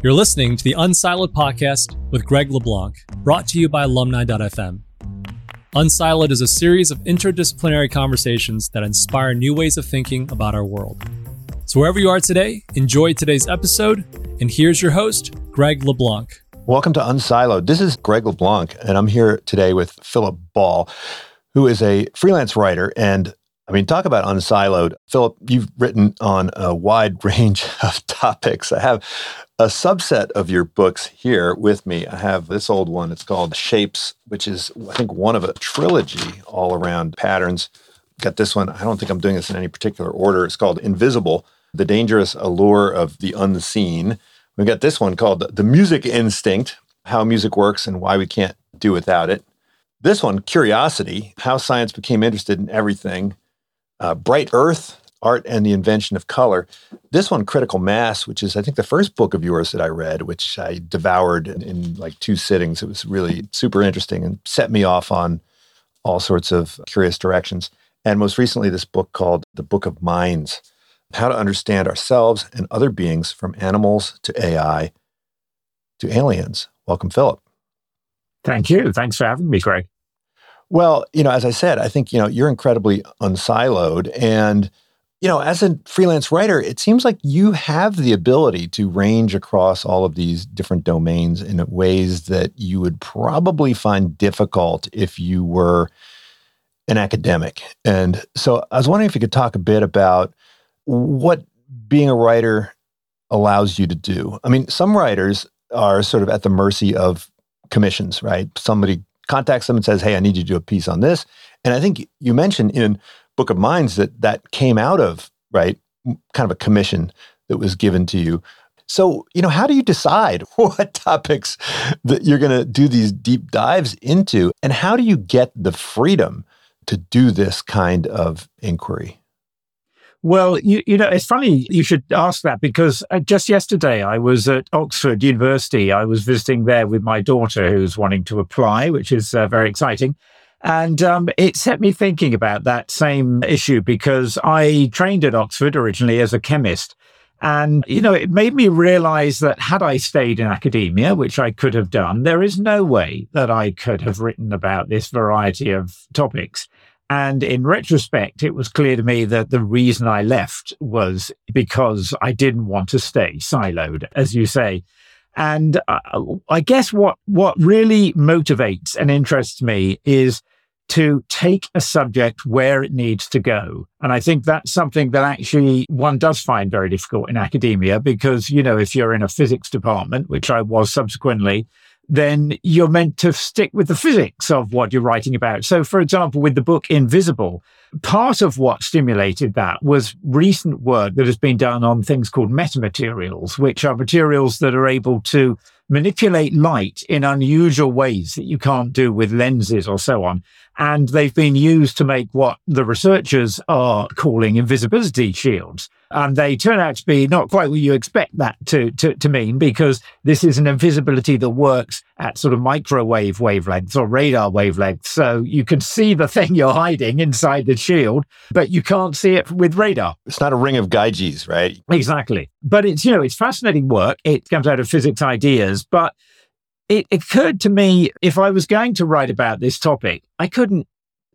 You're listening to the Unsiloed podcast with Greg LeBlanc, brought to you by alumni.fm. Unsiloed is a series of interdisciplinary conversations that inspire new ways of thinking about our world. So, wherever you are today, enjoy today's episode. And here's your host, Greg LeBlanc. Welcome to Unsiloed. This is Greg LeBlanc, and I'm here today with Philip Ball, who is a freelance writer and I mean, talk about unsiloed. Philip, you've written on a wide range of topics. I have a subset of your books here with me. I have this old one. It's called Shapes, which is, I think, one of a trilogy all around patterns. Got this one. I don't think I'm doing this in any particular order. It's called Invisible The Dangerous Allure of the Unseen. We've got this one called The Music Instinct How Music Works and Why We Can't Do Without It. This one, Curiosity How Science Became Interested in Everything uh, Bright Earth, Art and the Invention of Color. This one, Critical Mass, which is, I think, the first book of yours that I read, which I devoured in, in like two sittings. It was really super interesting and set me off on all sorts of curious directions. And most recently, this book called The Book of Minds How to Understand Ourselves and Other Beings from Animals to AI to Aliens. Welcome, Philip. Thank you. Thanks for having me, Greg. Well, you know, as I said, I think, you know, you're incredibly unsiloed. And, you know, as a freelance writer, it seems like you have the ability to range across all of these different domains in ways that you would probably find difficult if you were an academic. And so I was wondering if you could talk a bit about what being a writer allows you to do. I mean, some writers are sort of at the mercy of commissions, right? Somebody contacts them and says, "Hey, I need you to do a piece on this." And I think you mentioned in Book of Minds that that came out of right kind of a commission that was given to you. So, you know, how do you decide what topics that you're going to do these deep dives into and how do you get the freedom to do this kind of inquiry? Well, you, you know, it's funny you should ask that because uh, just yesterday I was at Oxford University. I was visiting there with my daughter who's wanting to apply, which is uh, very exciting. And um, it set me thinking about that same issue because I trained at Oxford originally as a chemist. And, you know, it made me realize that had I stayed in academia, which I could have done, there is no way that I could have written about this variety of topics. And in retrospect, it was clear to me that the reason I left was because I didn't want to stay siloed, as you say. And uh, I guess what, what really motivates and interests me is to take a subject where it needs to go. And I think that's something that actually one does find very difficult in academia because, you know, if you're in a physics department, which I was subsequently, then you're meant to stick with the physics of what you're writing about. So, for example, with the book Invisible, part of what stimulated that was recent work that has been done on things called metamaterials, which are materials that are able to manipulate light in unusual ways that you can't do with lenses or so on. And they've been used to make what the researchers are calling invisibility shields. And they turn out to be not quite what you expect that to, to, to mean, because this is an invisibility that works at sort of microwave wavelengths or radar wavelengths. So you can see the thing you're hiding inside the shield, but you can't see it with radar. It's not a ring of Gyges, right? Exactly. But it's, you know, it's fascinating work. It comes out of physics ideas, but it occurred to me if I was going to write about this topic, I couldn't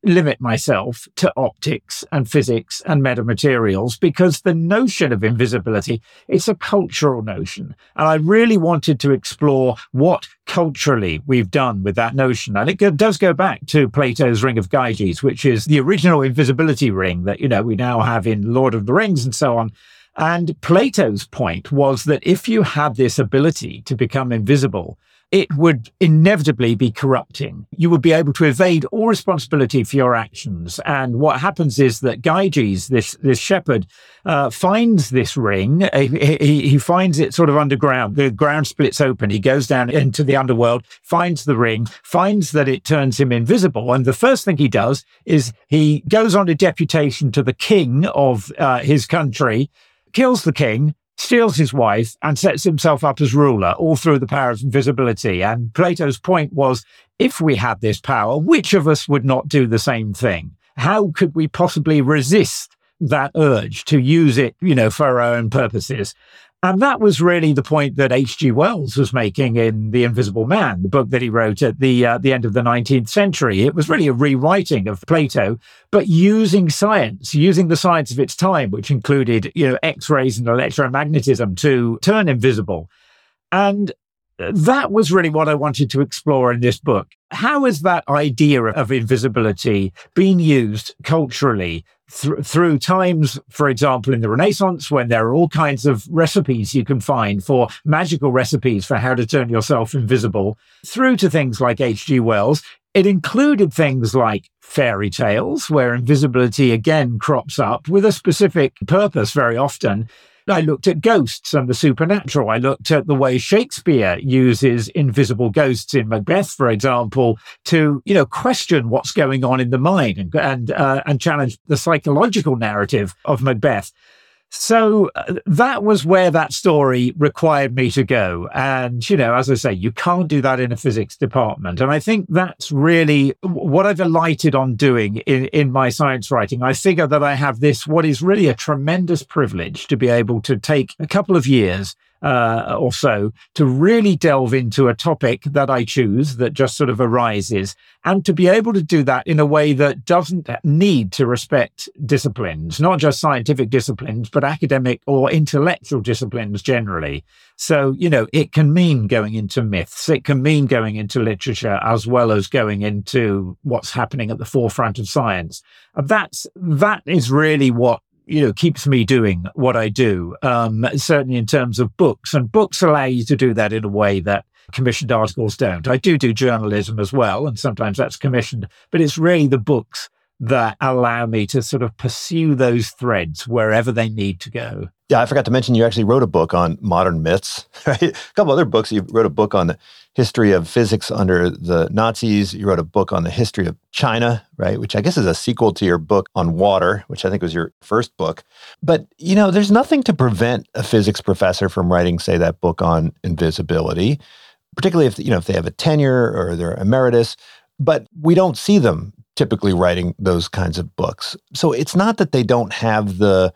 limit myself to optics and physics and metamaterials because the notion of invisibility it's a cultural notion. And i really wanted to explore what culturally we've done with that notion. And it does go back to plato's ring of gyges which is the original invisibility ring that you know we now have in lord of the rings and so on. And plato's point was that if you had this ability to become invisible it would inevitably be corrupting. You would be able to evade all responsibility for your actions. And what happens is that Gyges, this, this shepherd, uh, finds this ring. He, he, he, finds it sort of underground. The ground splits open. He goes down into the underworld, finds the ring, finds that it turns him invisible. And the first thing he does is he goes on a deputation to the king of uh, his country, kills the king, steals his wife and sets himself up as ruler, all through the power of invisibility. And Plato's point was if we had this power, which of us would not do the same thing? How could we possibly resist that urge to use it, you know, for our own purposes? And that was really the point that H.G. Wells was making in The Invisible Man, the book that he wrote at the uh, the end of the 19th century. It was really a rewriting of Plato, but using science, using the science of its time, which included, you know, X-rays and electromagnetism to turn invisible. And that was really what I wanted to explore in this book. How is that idea of invisibility being used culturally th- through times, for example, in the Renaissance, when there are all kinds of recipes you can find for magical recipes for how to turn yourself invisible, through to things like H.G. Wells. It included things like fairy tales, where invisibility again crops up with a specific purpose very often. I looked at ghosts and the supernatural. I looked at the way Shakespeare uses invisible ghosts in Macbeth, for example, to you know question what's going on in the mind and and, uh, and challenge the psychological narrative of Macbeth. So uh, that was where that story required me to go. And, you know, as I say, you can't do that in a physics department. And I think that's really what I've alighted on doing in, in my science writing. I figure that I have this, what is really a tremendous privilege to be able to take a couple of years uh, or so to really delve into a topic that I choose that just sort of arises and to be able to do that in a way that doesn't need to respect disciplines, not just scientific disciplines, but academic or intellectual disciplines generally. So, you know, it can mean going into myths. It can mean going into literature as well as going into what's happening at the forefront of science. That's, that is really what you know keeps me doing what I do. Um, certainly in terms of books, and books allow you to do that in a way that commissioned articles don't. I do do journalism as well, and sometimes that's commissioned, but it's really the books that allow me to sort of pursue those threads wherever they need to go. Yeah, I forgot to mention you actually wrote a book on modern myths, right? A couple other books. You wrote a book on the history of physics under the Nazis. You wrote a book on the history of China, right? Which I guess is a sequel to your book on water, which I think was your first book. But, you know, there's nothing to prevent a physics professor from writing, say, that book on invisibility, particularly if, you know, if they have a tenure or they're emeritus. But we don't see them typically writing those kinds of books. So it's not that they don't have the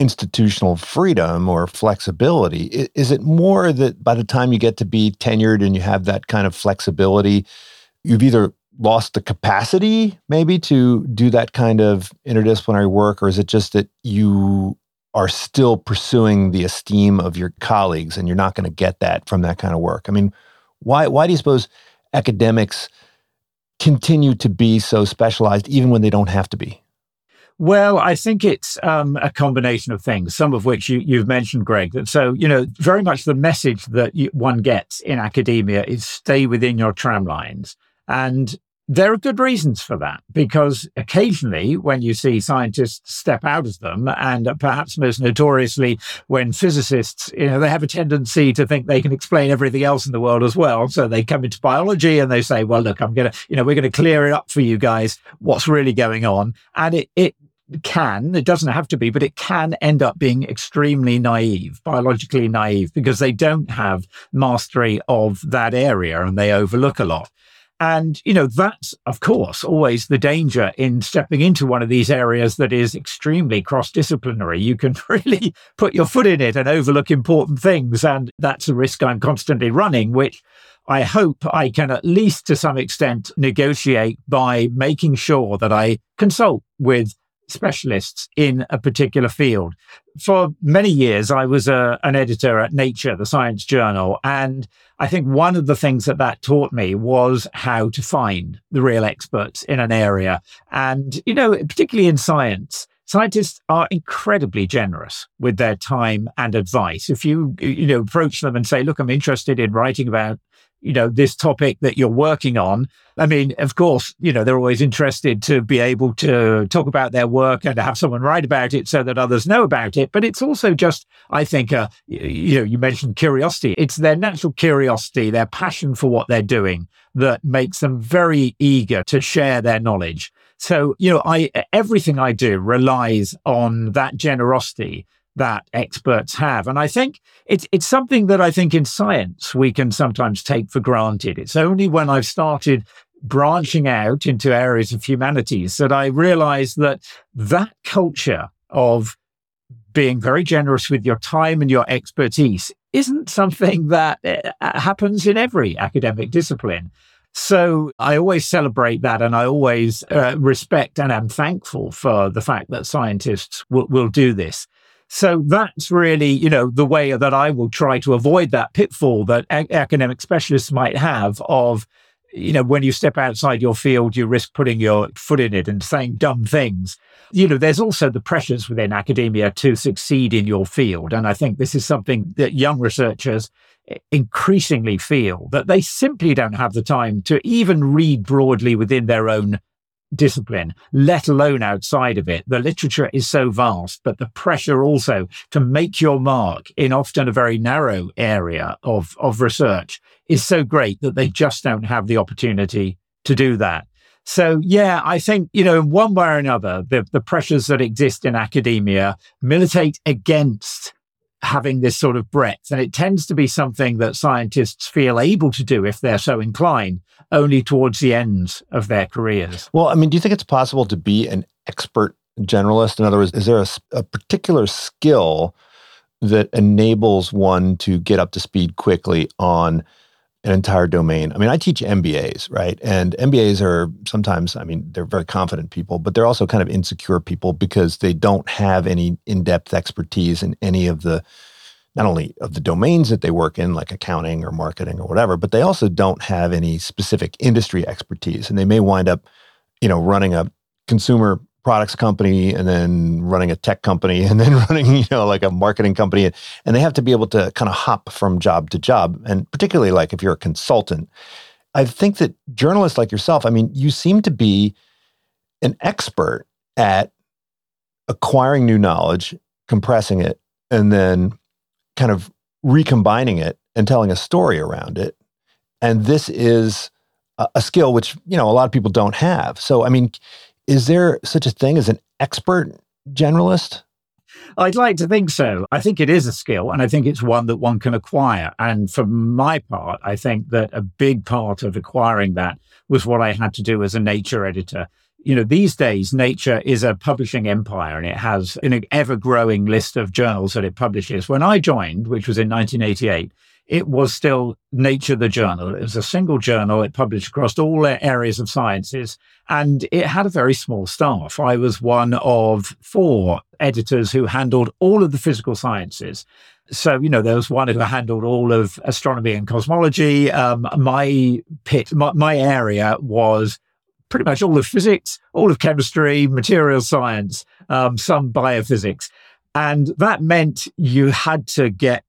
institutional freedom or flexibility. Is it more that by the time you get to be tenured and you have that kind of flexibility, you've either lost the capacity maybe to do that kind of interdisciplinary work, or is it just that you are still pursuing the esteem of your colleagues and you're not going to get that from that kind of work? I mean, why, why do you suppose academics continue to be so specialized even when they don't have to be? Well, I think it's um, a combination of things, some of which you, have mentioned, Greg. So, you know, very much the message that you, one gets in academia is stay within your tramlines. And there are good reasons for that because occasionally when you see scientists step out of them and perhaps most notoriously when physicists, you know, they have a tendency to think they can explain everything else in the world as well. So they come into biology and they say, well, look, I'm going to, you know, we're going to clear it up for you guys. What's really going on? And it, it can, it doesn't have to be, but it can end up being extremely naive, biologically naive, because they don't have mastery of that area and they overlook a lot. And, you know, that's, of course, always the danger in stepping into one of these areas that is extremely cross disciplinary. You can really put your foot in it and overlook important things. And that's a risk I'm constantly running, which I hope I can at least to some extent negotiate by making sure that I consult with specialists in a particular field. For many years, I was a, uh, an editor at Nature, the science journal. And I think one of the things that that taught me was how to find the real experts in an area. And, you know, particularly in science, scientists are incredibly generous with their time and advice. If you, you know, approach them and say, look, I'm interested in writing about you know, this topic that you're working on. I mean, of course, you know, they're always interested to be able to talk about their work and have someone write about it so that others know about it. But it's also just, I think, uh, you know, you mentioned curiosity. It's their natural curiosity, their passion for what they're doing that makes them very eager to share their knowledge. So, you know, I, everything I do relies on that generosity that experts have. And I think it's, it's something that I think in science we can sometimes take for granted. It's only when I've started branching out into areas of humanities that I realized that that culture of being very generous with your time and your expertise isn't something that uh, happens in every academic discipline. So I always celebrate that and I always uh, respect and am thankful for the fact that scientists will, will do this. So that's really, you know, the way that I will try to avoid that pitfall that a- academic specialists might have of, you know, when you step outside your field, you risk putting your foot in it and saying dumb things. You know, there's also the pressures within academia to succeed in your field. And I think this is something that young researchers eh, increasingly feel that they simply don't have the time to even read broadly within their own discipline, let alone outside of it. The literature is so vast, but the pressure also to make your mark in often a very narrow area of, of research is so great that they just don't have the opportunity to do that. So yeah, I think, you know, one way or another, the, the pressures that exist in academia militate against having this sort of breadth. And it tends to be something that scientists feel able to do if they're so inclined only towards the ends of their careers. Well, I mean, do you think it's possible to be an expert generalist? In other words, is there a, a particular skill that enables one to get up to speed quickly on an entire domain. I mean, I teach MBAs, right? And MBAs are sometimes, I mean, they're very confident people, but they're also kind of insecure people because they don't have any in depth expertise in any of the, not only of the domains that they work in, like accounting or marketing or whatever, but they also don't have any specific industry expertise. And they may wind up, you know, running a consumer products company and then running a tech company and then running you know like a marketing company. And they have to be able to kind of hop from job to job. And particularly like if you're a consultant i think that journalists like yourself i mean you seem to be an expert at acquiring new knowledge compressing it and then kind of recombining it and telling a story around it. And this is a, skill which you know a lot of people don't have. So i mean is there such a thing as an expert generalist? I'd like to think so. I think it is a skill and I think it's one that one can acquire. And for my part, I think that a big part of acquiring that was what I had to do as a nature editor. You know, these days, Nature is a publishing empire and it has an ever growing list of journals that it publishes. When I joined, which was in 1988, it was still Nature, the journal. It was a single journal. It published across all areas of sciences and it had a very small staff. I was one of four editors who handled all of the physical sciences. So, you know, there was one who handled all of astronomy and cosmology. Um, my pit, my, my area was pretty much all of physics, all of chemistry, material science, um, some biophysics. And that meant you had to get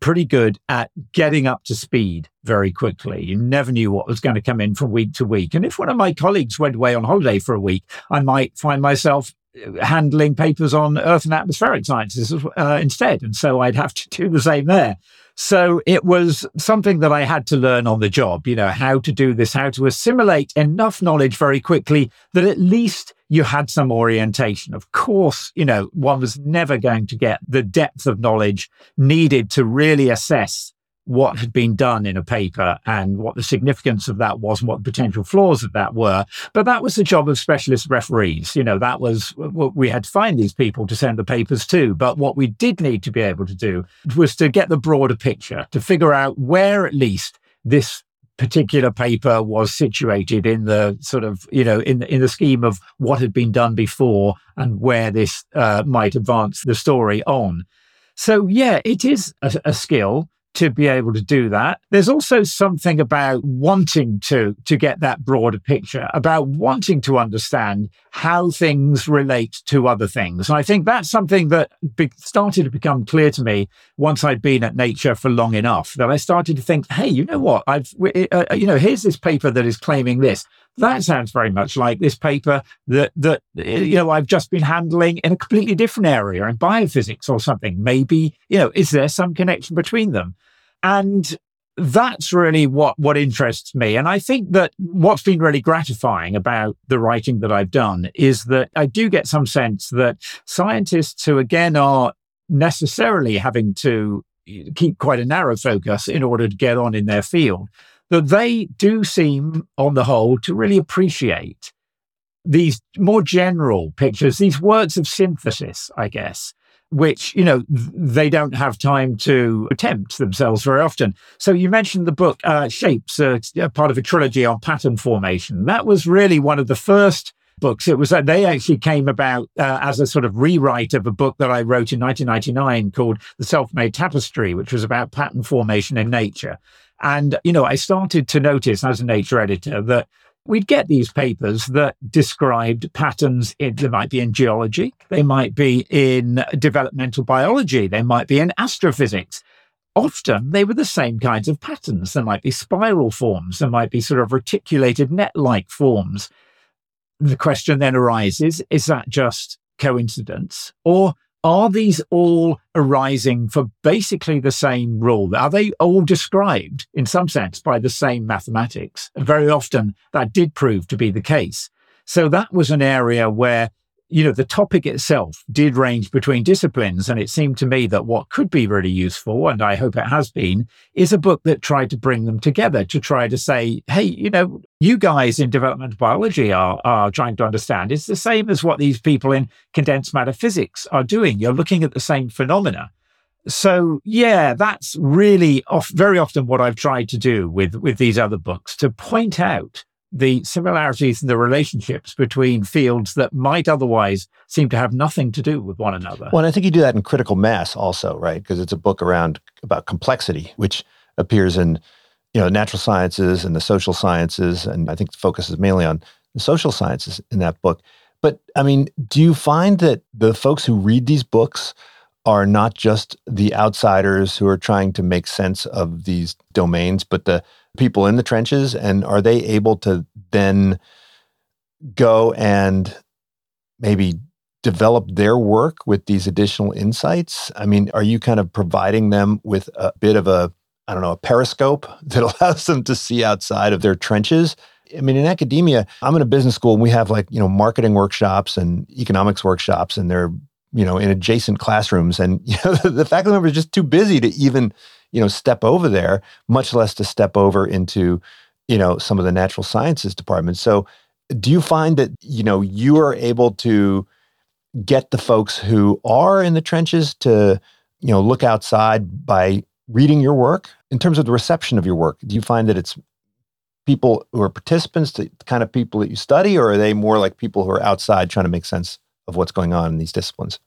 pretty good at getting up to speed very quickly. You never knew what was going to come in from week to week. And if one of my colleagues went away on holiday for a week, I might find myself uh, handling papers on earth and atmospheric sciences uh, instead. And so I'd have to do the same there. So it was something that I had to learn on the job, you know, how to do this, how to assimilate enough knowledge very quickly that at least you had some orientation. Of course, you know, one was never going to get the depth of knowledge needed to really assess what had been done in a paper and what the significance of that was and what the potential flaws of that were. But that was the job of specialist referees. You know, that was what we had to find these people to send the papers to. But what we did need to be able to do was to get the broader picture, to figure out where at least this particular paper was situated in the sort of you know in in the scheme of what had been done before and where this uh, might advance the story on. So yeah, it is a, a skill to be able to do that. There's also something about wanting to, to get that broader picture, about wanting to understand how things relate to other things. And I think that's something that be- started to become clear to me once I'd been at Nature for long enough that I started to think, hey, you know what? I've, uh, uh, you know, here's this paper that is claiming this. That sounds very much like this paper that that you know I've just been handling in a completely different area in biophysics or something. Maybe you know is there some connection between them? And that's really what what interests me and i think that what's been really gratifying about the writing that i've done is that i do get some sense that scientists who again are necessarily having to keep quite a narrow focus in order to get on in their field that they do seem, on the whole, to really appreciate these more general pictures, these words of synthesis, I guess, which, you know, they don't have time to attempt themselves very often. So you mentioned the book uh, Shapes, uh, part of a trilogy on pattern formation. That was really one of the first books. It was that they actually came about uh, as a sort of rewrite of a book that I wrote in 1999 called The Self-Made Tapestry, which was about pattern formation in nature. And, you know, I started to notice as a nature editor that we'd get these papers that described patterns in, they might be in geology, they might be in developmental biology, they might be in astrophysics. Often they were the same kinds of patterns. There might be spiral forms, there might be sort of reticulated net like forms. The question then arises is that just coincidence? Or are these all arising for basically the same rule? Are they all described in some sense by the same mathematics? And very often that did prove to be the case. So that was an area where you know, the topic itself did range between disciplines. And it seemed to me that what could be really useful, and I hope it has been, is a book that tried to bring them together to try to say, hey, you know, you guys in developmental biology are, are trying to understand. It's the same as what these people in condensed matter physics are doing. You're looking at the same phenomena. So yeah, that's really off, very often what I've tried to do with, with these other books to point out the similarities and the relationships between fields that might otherwise seem to have nothing to do with one another. Well, I think you do that in critical mass also, right? Because it's a book around about complexity, which appears in you know natural sciences and the social sciences, and I think the focus is mainly on the social sciences in that book. But I mean, do you find that the folks who read these books are not just the outsiders who are trying to make sense of these domains, but the people in the trenches? And are they able to then go and maybe develop their work with these additional insights? I mean, are you kind of providing them with a bit of a, I don't know, a periscope that allows them to see outside of their trenches? I mean, in academia, I'm in a business school and we have like, you know, marketing workshops and economics workshops, and they're, you know, in adjacent classrooms. And, you know, the faculty members are just too busy to even you know, step over there, much less to step over into, you know, some of the natural sciences departments. So do you find that, you know, you are able to get the folks who are in the trenches to, you know, look outside by reading your work in terms of the reception of your work? Do you find that it's people who are participants, the kind of people that you study, or are they more like people who are outside trying to make sense of what's going on in these disciplines?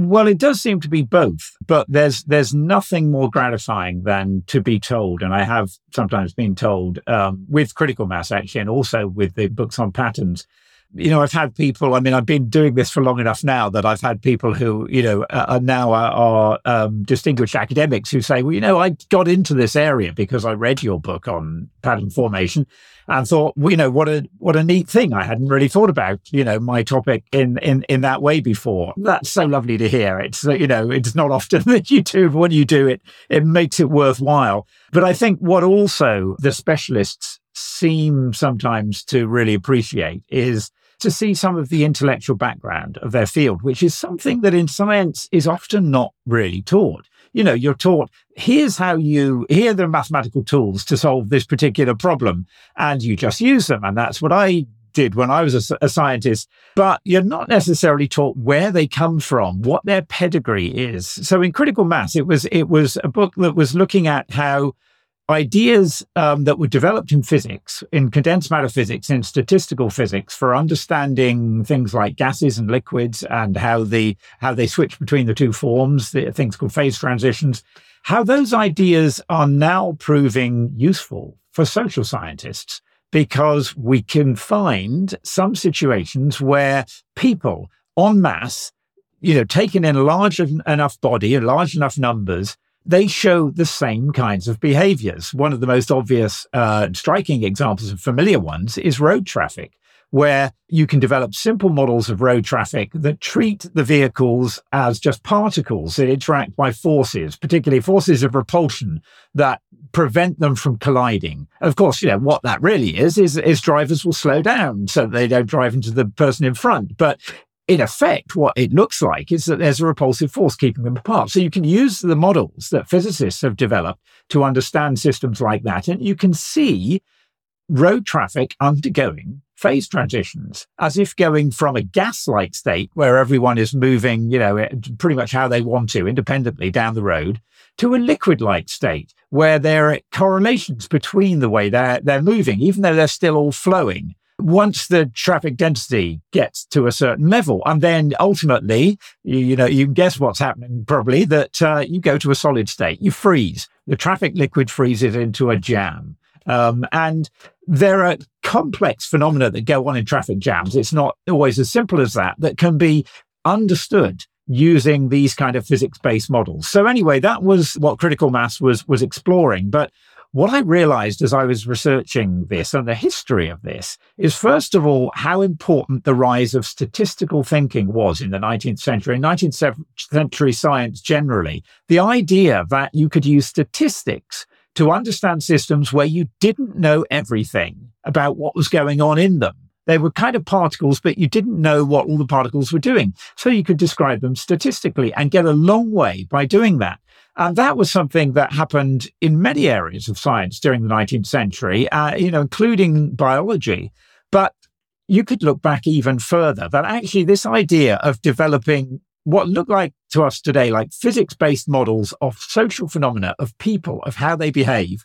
Well, it does seem to be both, but there's there's nothing more gratifying than to be told, and I have sometimes been told um, with critical mass actually, and also with the books on patterns. You know, I've had people. I mean, I've been doing this for long enough now that I've had people who, you know, uh, are now are, are um, distinguished academics who say, "Well, you know, I got into this area because I read your book on pattern formation, and thought, well, you know, what a what a neat thing. I hadn't really thought about, you know, my topic in in in that way before. That's so lovely to hear. It's uh, you know, it's not often that you do, but when you do it, it makes it worthwhile. But I think what also the specialists seem sometimes to really appreciate is to see some of the intellectual background of their field, which is something that in science is often not really taught you know, you're taught, here's how you, here are the mathematical tools to solve this particular problem. And you just use them. And that's what I did when I was a, a, scientist, but you're not necessarily taught where they come from, what their pedigree is. So in critical mass, it was it was a book that was looking at how ideas um, that were developed in physics, in condensed matter physics, in statistical physics, for understanding things like gases and liquids and how the how they switch between the two forms, the things called phase transitions, how those ideas are now proving useful for social scientists because we can find some situations where people en masse, you know, taken in a large enough body, in large enough numbers, they show the same kinds of behaviors. One of the most obvious, uh, striking examples and familiar ones is road traffic, where you can develop simple models of road traffic that treat the vehicles as just particles that interact by forces, particularly forces of repulsion that prevent them from colliding. Of course, you know, what that really is, is, is drivers will slow down so they don't drive into the person in front. But in effect, what it looks like is that there's a repulsive force keeping them apart. So you can use the models that physicists have developed to understand systems like that. And you can see road traffic undergoing phase transitions, as if going from a gas-like state where everyone is moving, you know, pretty much how they want to independently down the road to a liquid-like state where there are correlations between the way they're, they're moving, even though they're still all flowing once the traffic density gets to a certain level. And then ultimately, you, you know, you can guess what's happening probably that uh, you go to a solid state, you freeze. The traffic liquid freezes into a jam. Um, and there are complex phenomena that go on in traffic jams. It's not always as simple as that, that can be understood using these kind of physics based models. So anyway, that was what critical mass was, was exploring. But what I realized as I was researching this and the history of this is, first of all, how important the rise of statistical thinking was in the 19th century, in 19th century science generally. The idea that you could use statistics to understand systems where you didn't know everything about what was going on in them. They were kind of particles, but you didn't know what all the particles were doing. So you could describe them statistically and get a long way by doing that. And that was something that happened in many areas of science during the 19th century, uh, you know, including biology. But you could look back even further that actually this idea of developing what look like to us today like physics based models of social phenomena, of people, of how they behave,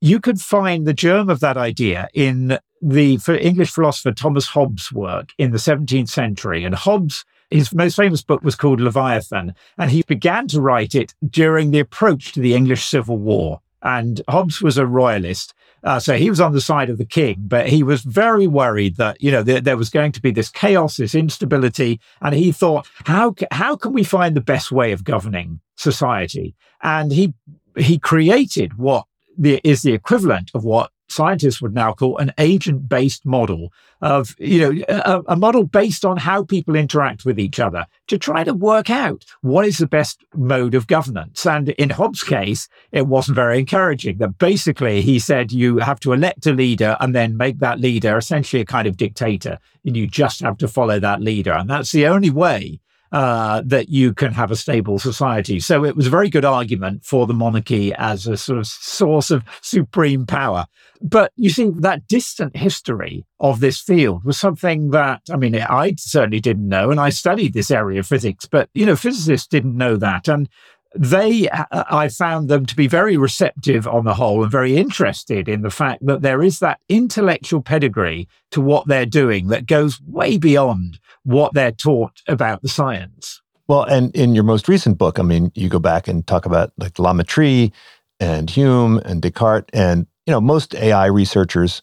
you could find the germ of that idea in the English philosopher Thomas Hobbes' work in the 17th century. And Hobbes his most famous book was called Leviathan, and he began to write it during the approach to the English Civil War. And Hobbes was a royalist. Uh, so he was on the side of the king, but he was very worried that, you know, there, there was going to be this chaos, this instability. And he thought, how, how can we find the best way of governing society? And he, he created what the, is the equivalent of what scientists would now call an agent based model of, you know, a, a, model based on how people interact with each other to try to work out what is the best mode of governance. And in Hobbes' case, it wasn't very encouraging that basically he said you have to elect a leader and then make that leader essentially a kind of dictator and you just have to follow that leader. And that's the only way uh, that you can have a stable society. So it was a very good argument for the monarchy as a sort of source of supreme power. But you see, that distant history of this field was something that, I mean, I certainly didn't know. And I studied this area of physics, but, you know, physicists didn't know that. And they, uh, I found them to be very receptive on the whole and very interested in the fact that there is that intellectual pedigree to what they're doing that goes way beyond what they're taught about the science. Well, and in your most recent book, I mean, you go back and talk about like La Mettrie and Hume and Descartes, and you know, most AI researchers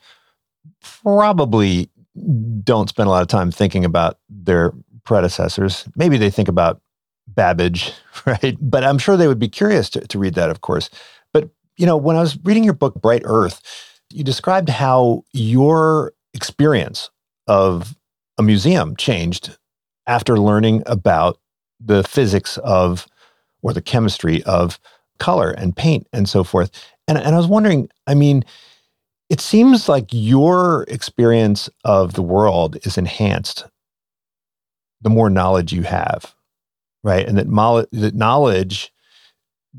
probably don't spend a lot of time thinking about their predecessors. Maybe they think about Babbage, right? But I'm sure they would be curious to, to read that, of course. But you know, when I was reading your book, Bright Earth, you described how your experience of a museum changed after learning about the physics of or the chemistry of color and paint and so forth. And, and I was wondering, I mean, it seems like your experience of the world is enhanced the more knowledge you have, right? And that, mo- that knowledge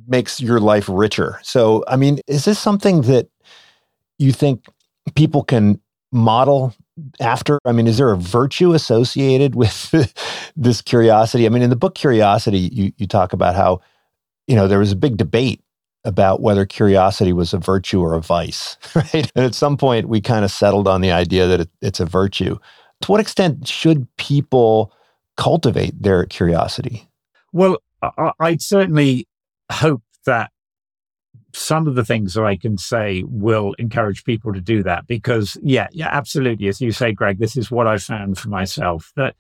makes your life richer. So, I mean, is this something that you think people can model after? I mean, is there a virtue associated with this curiosity? I mean, in the book Curiosity, you, you talk about how, you know, there was a big debate about whether curiosity was a virtue or a vice, right? And at some point, we kind of settled on the idea that it, it's a virtue. To what extent should people cultivate their curiosity? Well, I, I'd certainly hope that some of the things that I can say will encourage people to do that because, yeah, yeah, absolutely. As you say, Greg, this is what I found for myself that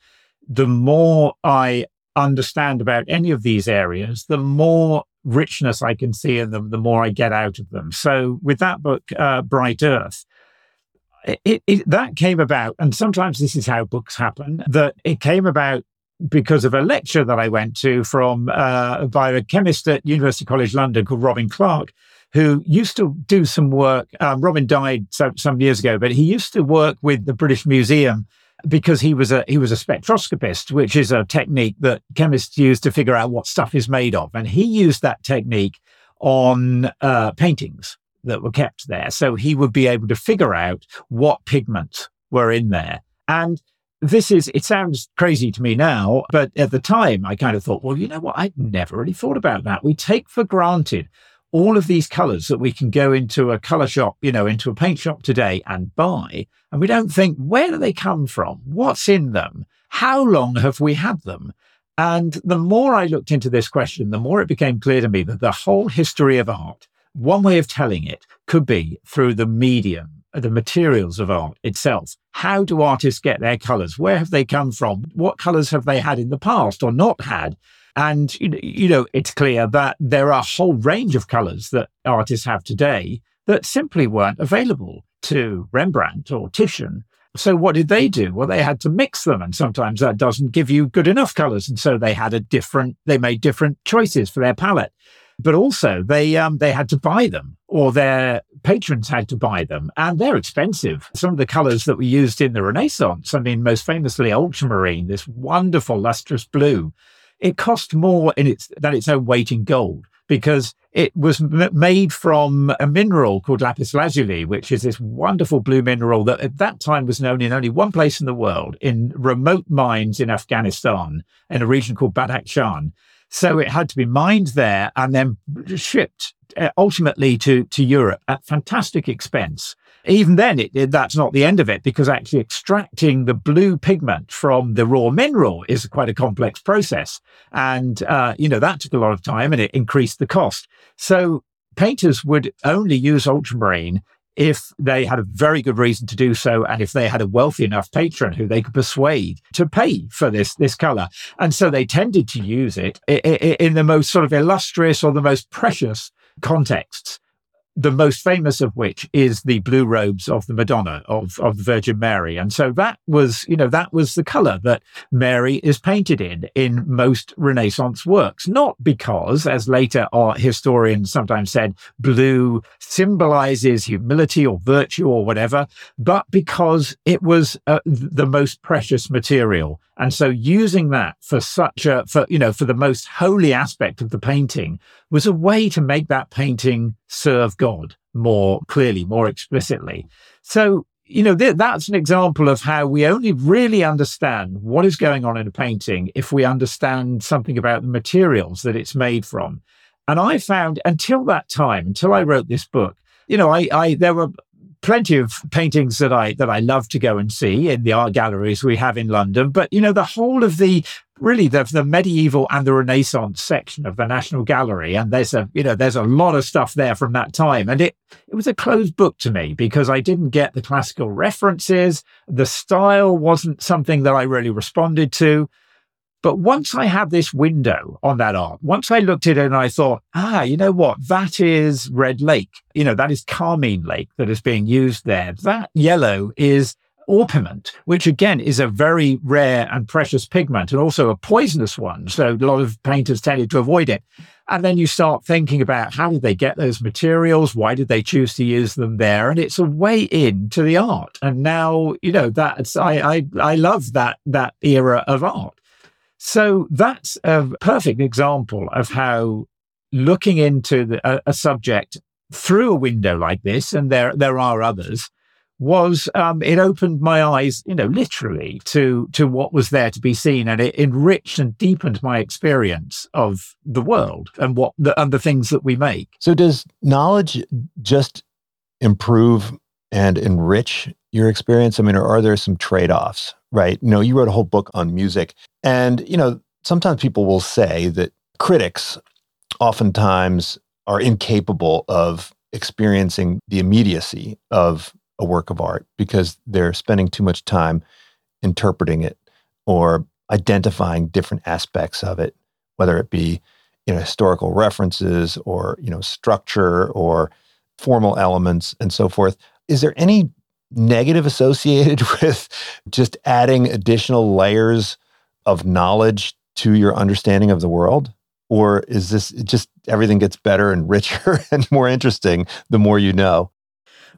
the more I understand about any of these areas, the more richness I can see in them, the more I get out of them. So, with that book, uh, Bright Earth, it, it, that came about, and sometimes this is how books happen, that it came about because of a lecture that I went to from uh, by a chemist at University College London called Robin Clark, who used to do some work. Um, Robin died some, some years ago, but he used to work with the British Museum because he was a he was a spectroscopist, which is a technique that chemists use to figure out what stuff is made of, and he used that technique on uh, paintings that were kept there. So he would be able to figure out what pigments were in there. And this is, it sounds crazy to me now, but at the time I kind of thought, well, you know what? I'd never really thought about that. We take for granted all of these colors that we can go into a color shop, you know, into a paint shop today and buy. And we don't think, where do they come from? What's in them? How long have we had them? And the more I looked into this question, the more it became clear to me that the whole history of art, one way of telling it could be through the medium Uh, the materials of art itself. How do artists get their colors? Where have they come from? What colors have they had in the past or not had? And, you know, it's clear that there are a whole range of colors that artists have today that simply weren't available to Rembrandt or Titian. So what did they do? Well, they had to mix them. And sometimes that doesn't give you good enough colors. And so they had a different, they made different choices for their palette but also they um, they had to buy them or their patrons had to buy them and they're expensive some of the colors that were used in the renaissance i mean most famously ultramarine this wonderful lustrous blue it cost more in its than its own weight in gold because it was m- made from a mineral called lapis lazuli, which is this wonderful blue mineral that at that time was known in only one place in the world, in remote mines in Afghanistan, in a region called Badakhshan. So it had to be mined there and then shipped uh, ultimately to, to Europe at fantastic expense. Even then, it, it, that's not the end of it because actually extracting the blue pigment from the raw mineral is quite a complex process. And, uh, you know, that took a lot of time and it increased the cost. So painters would only use ultramarine if they had a very good reason to do so and if they had a wealthy enough patron who they could persuade to pay for this this color and so they tended to use it in the most sort of illustrious or the most precious contexts the most famous of which is the blue robes of the Madonna of, of the Virgin Mary. And so that was, you know, that was the color that Mary is painted in, in most Renaissance works. Not because, as later art historians sometimes said, blue symbolizes humility or virtue or whatever, but because it was uh, the most precious material and so using that for such a, for, you know, for the most holy aspect of the painting was a way to make that painting serve God more clearly, more explicitly. So, you know, th- that's an example of how we only really understand what is going on in a painting if we understand something about the materials that it's made from. And I found until that time, until I wrote this book, you know, I, I there were plenty of paintings that I that I love to go and see in the art galleries we have in London. But you know, the whole of the really the, the medieval and the Renaissance section of the National Gallery, and there's a you know there's a lot of stuff there from that time, and it it was a closed book to me because I didn't get the classical references. The style wasn't something that I really responded to. But once I had this window on that art, once I looked at it and I thought, ah, you know what? That is Red Lake. You know, that is Carmine Lake that is being used there. That yellow is orpiment, which again is a very rare and precious pigment and also a poisonous one. So a lot of painters tended to avoid it. And then you start thinking about how did they get those materials? Why did they choose to use them there? And it's a way into the art. And now, you know, that's, I, I, I love that, that era of art. So that's a perfect example of how looking into the, a, a, subject through a window like this, and there there are others, was um, it opened my eyes, you know, literally to to what was there to be seen, and it enriched and deepened my experience of the world and what the, and the things that we make. So, does knowledge just improve and enrich your experience? I mean, or are there some trade offs? Right? You know, you wrote a whole book on music and, you know, sometimes people will say that critics oftentimes are incapable of experiencing the immediacy of a work of art because they're spending too much time interpreting it or identifying different aspects of it, whether it be you know historical references or you know structure or formal elements and so forth. Is there any negative associated with just adding additional layers of knowledge to your understanding of the world? Or is this just everything gets better and richer and more interesting the more you know?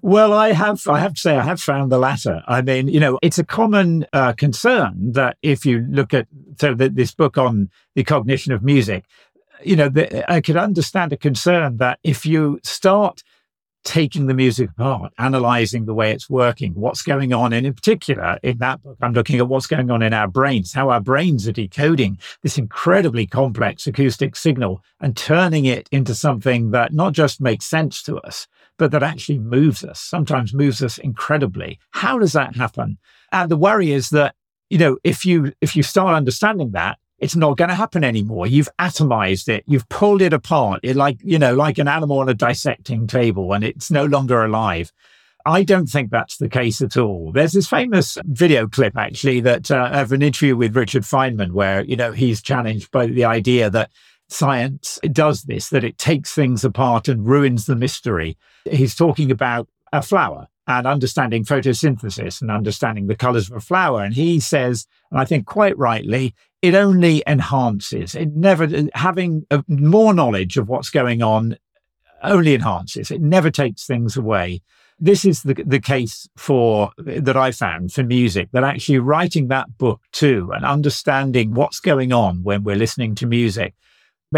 Well, I have, I have to say, I have found the latter. I mean, you know, it's a common uh, concern that if you look at so the, this book on the cognition of music, you know, the, I could understand a concern that if you start taking the music apart, analyzing the way it's working, what's going on. And in particular, in that book, I'm looking at what's going on in our brains, how our brains are decoding this incredibly complex acoustic signal and turning it into something that not just makes sense to us, but that actually moves us, sometimes moves us incredibly. How does that happen? And the worry is that, you know, if you, if you start understanding that, it's not going to happen anymore. You've atomized it. You've pulled it apart. It like, you know, like an animal on a dissecting table and it's no longer alive. I don't think that's the case at all. There's this famous video clip actually that uh, of an interview with Richard Feynman where, you know, he's challenged by the idea that science does this, that it takes things apart and ruins the mystery. He's talking about a flower and understanding photosynthesis and understanding the colors of a flower. And he says, and I think quite rightly, it only enhances. It never, having a, more knowledge of what's going on only enhances. It never takes things away. This is the, the case for that I found for music, that actually writing that book too and understanding what's going on when we're listening to music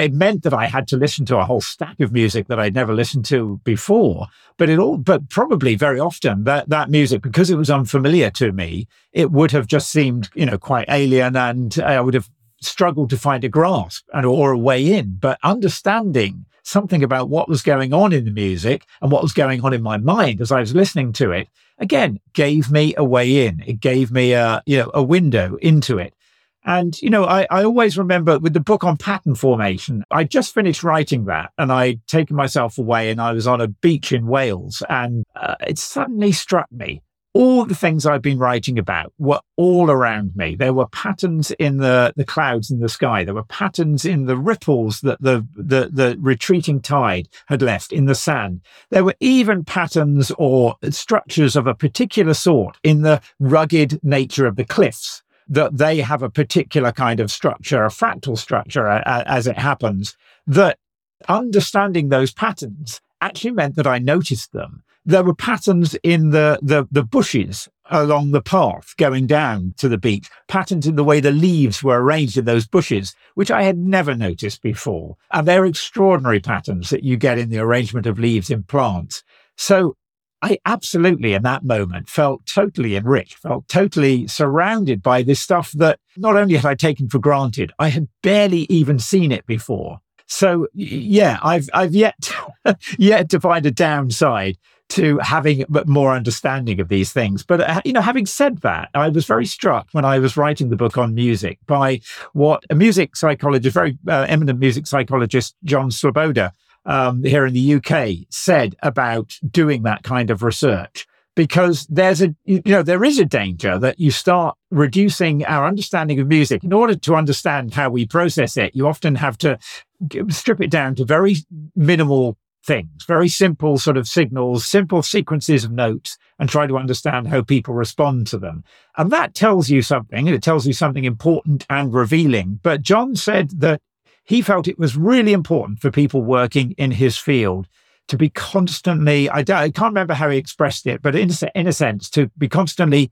it meant that I had to listen to a whole stack of music that I'd never listened to before. But it all, but probably very often that, that music, because it was unfamiliar to me, it would have just seemed, you know, quite alien and I would have struggled to find a grasp and, or a way in. But understanding something about what was going on in the music and what was going on in my mind as I was listening to it, again, gave me a way in. It gave me a, you know, a window into it. And, you know, I, I always remember with the book on pattern formation, I just finished writing that and I'd taken myself away and I was on a beach in Wales and uh, it suddenly struck me. All the things I've been writing about were all around me. There were patterns in the, the clouds in the sky. There were patterns in the ripples that the, the, the retreating tide had left in the sand. There were even patterns or structures of a particular sort in the rugged nature of the cliffs that they have a particular kind of structure, a fractal structure as it happens, that understanding those patterns actually meant that I noticed them. There were patterns in the, the, the bushes along the path going down to the beach, patterns in the way the leaves were arranged in those bushes, which I had never noticed before. And they're extraordinary patterns that you get in the arrangement of leaves in plants. So I absolutely, in that moment, felt totally enriched, felt totally surrounded by this stuff that not only had I taken for granted, I had barely even seen it before. So yeah, I've I've yet to, yet to find a downside to having more understanding of these things. But uh, you know, having said that, I was very struck when I was writing the book on music by what a music psychologist, very uh, eminent music psychologist, John Sloboda, um, here in the UK said about doing that kind of research because there's a you know there is a danger that you start reducing our understanding of music. In order to understand how we process it you often have to strip it down to very minimal things very simple sort of signals simple sequences of notes and try to understand how people respond to them. And that tells you something. It tells you something important and revealing. But john said that he felt it was really important for people working in his field to be constantly, I, I can't remember how he expressed it, but in, in a sense, to be constantly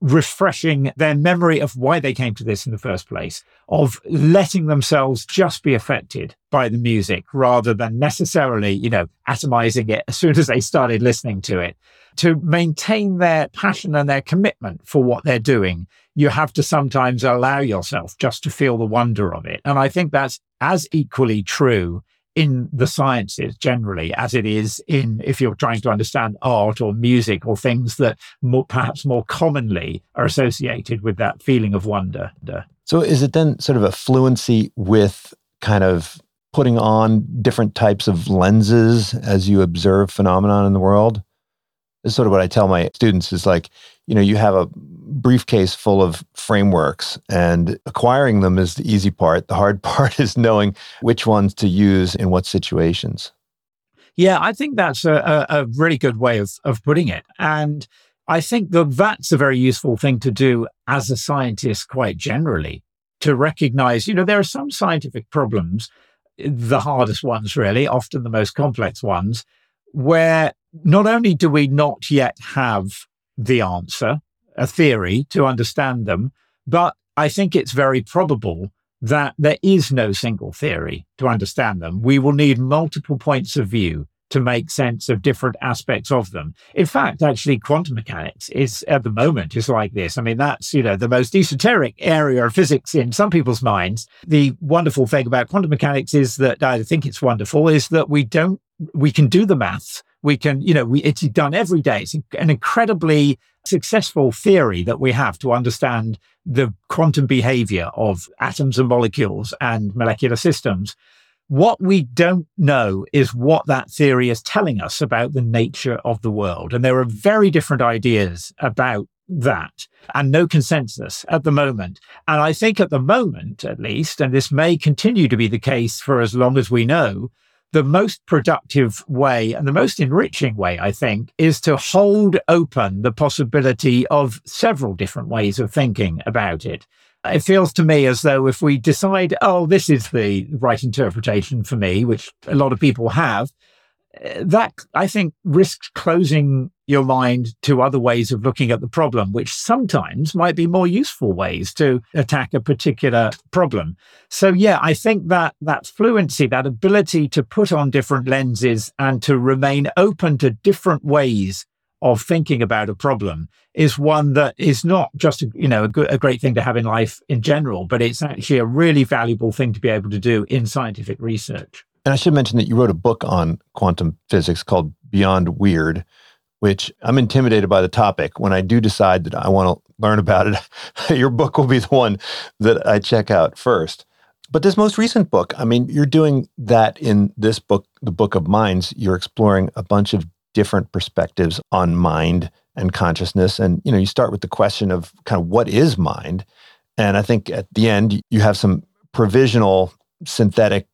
refreshing their memory of why they came to this in the first place, of letting themselves just be affected by the music rather than necessarily, you know, atomizing it as soon as they started listening to it. To maintain their passion and their commitment for what they're doing, you have to sometimes allow yourself just to feel the wonder of it. And I think that's as equally true in the sciences generally as it is in if you're trying to understand art or music or things that more, perhaps more commonly are associated with that feeling of wonder. So is it then sort of a fluency with kind of putting on different types of lenses as you observe phenomenon in the world? Is sort of what I tell my students is like, you know, you have a briefcase full of frameworks and acquiring them is the easy part. The hard part is knowing which ones to use in what situations. Yeah, I think that's a, a, really good way of, of putting it. And I think that that's a very useful thing to do as a scientist, quite generally, to recognize, you know, there are some scientific problems, the hardest ones, really, often the most complex ones, where not only do we not yet have the answer, a theory to understand them, but I think it's very probable that there is no single theory to understand them. We will need multiple points of view to make sense of different aspects of them. In fact, actually, quantum mechanics is at the moment is like this. I mean, that's, you know, the most esoteric area of physics in some people's minds. The wonderful thing about quantum mechanics is that I think it's wonderful is that we don't, we can do the maths. We can, you know, we, it's done every day. It's an incredibly successful theory that we have to understand the quantum behavior of atoms and molecules and molecular systems. What we don't know is what that theory is telling us about the nature of the world. And there are very different ideas about that and no consensus at the moment. And I think at the moment, at least, and this may continue to be the case for as long as we know, the most productive way and the most enriching way, I think, is to hold open the possibility of several different ways of thinking about it. It feels to me as though if we decide, oh, this is the right interpretation for me, which a lot of people have, that I think risks closing your mind to other ways of looking at the problem, which sometimes might be more useful ways to attack a particular problem. So yeah, I think that that fluency, that ability to put on different lenses and to remain open to different ways of thinking about a problem is one that is not just you know a, good, a great thing to have in life in general, but it's actually a really valuable thing to be able to do in scientific research. And I should mention that you wrote a book on quantum physics called Beyond Weird, which I'm intimidated by the topic. When I do decide that I want to learn about it, your book will be the one that I check out first. But this most recent book, I mean, you're doing that in this book, The Book of Minds. You're exploring a bunch of different perspectives on mind and consciousness. And, you know, you start with the question of kind of what is mind? And I think at the end, you have some provisional synthetic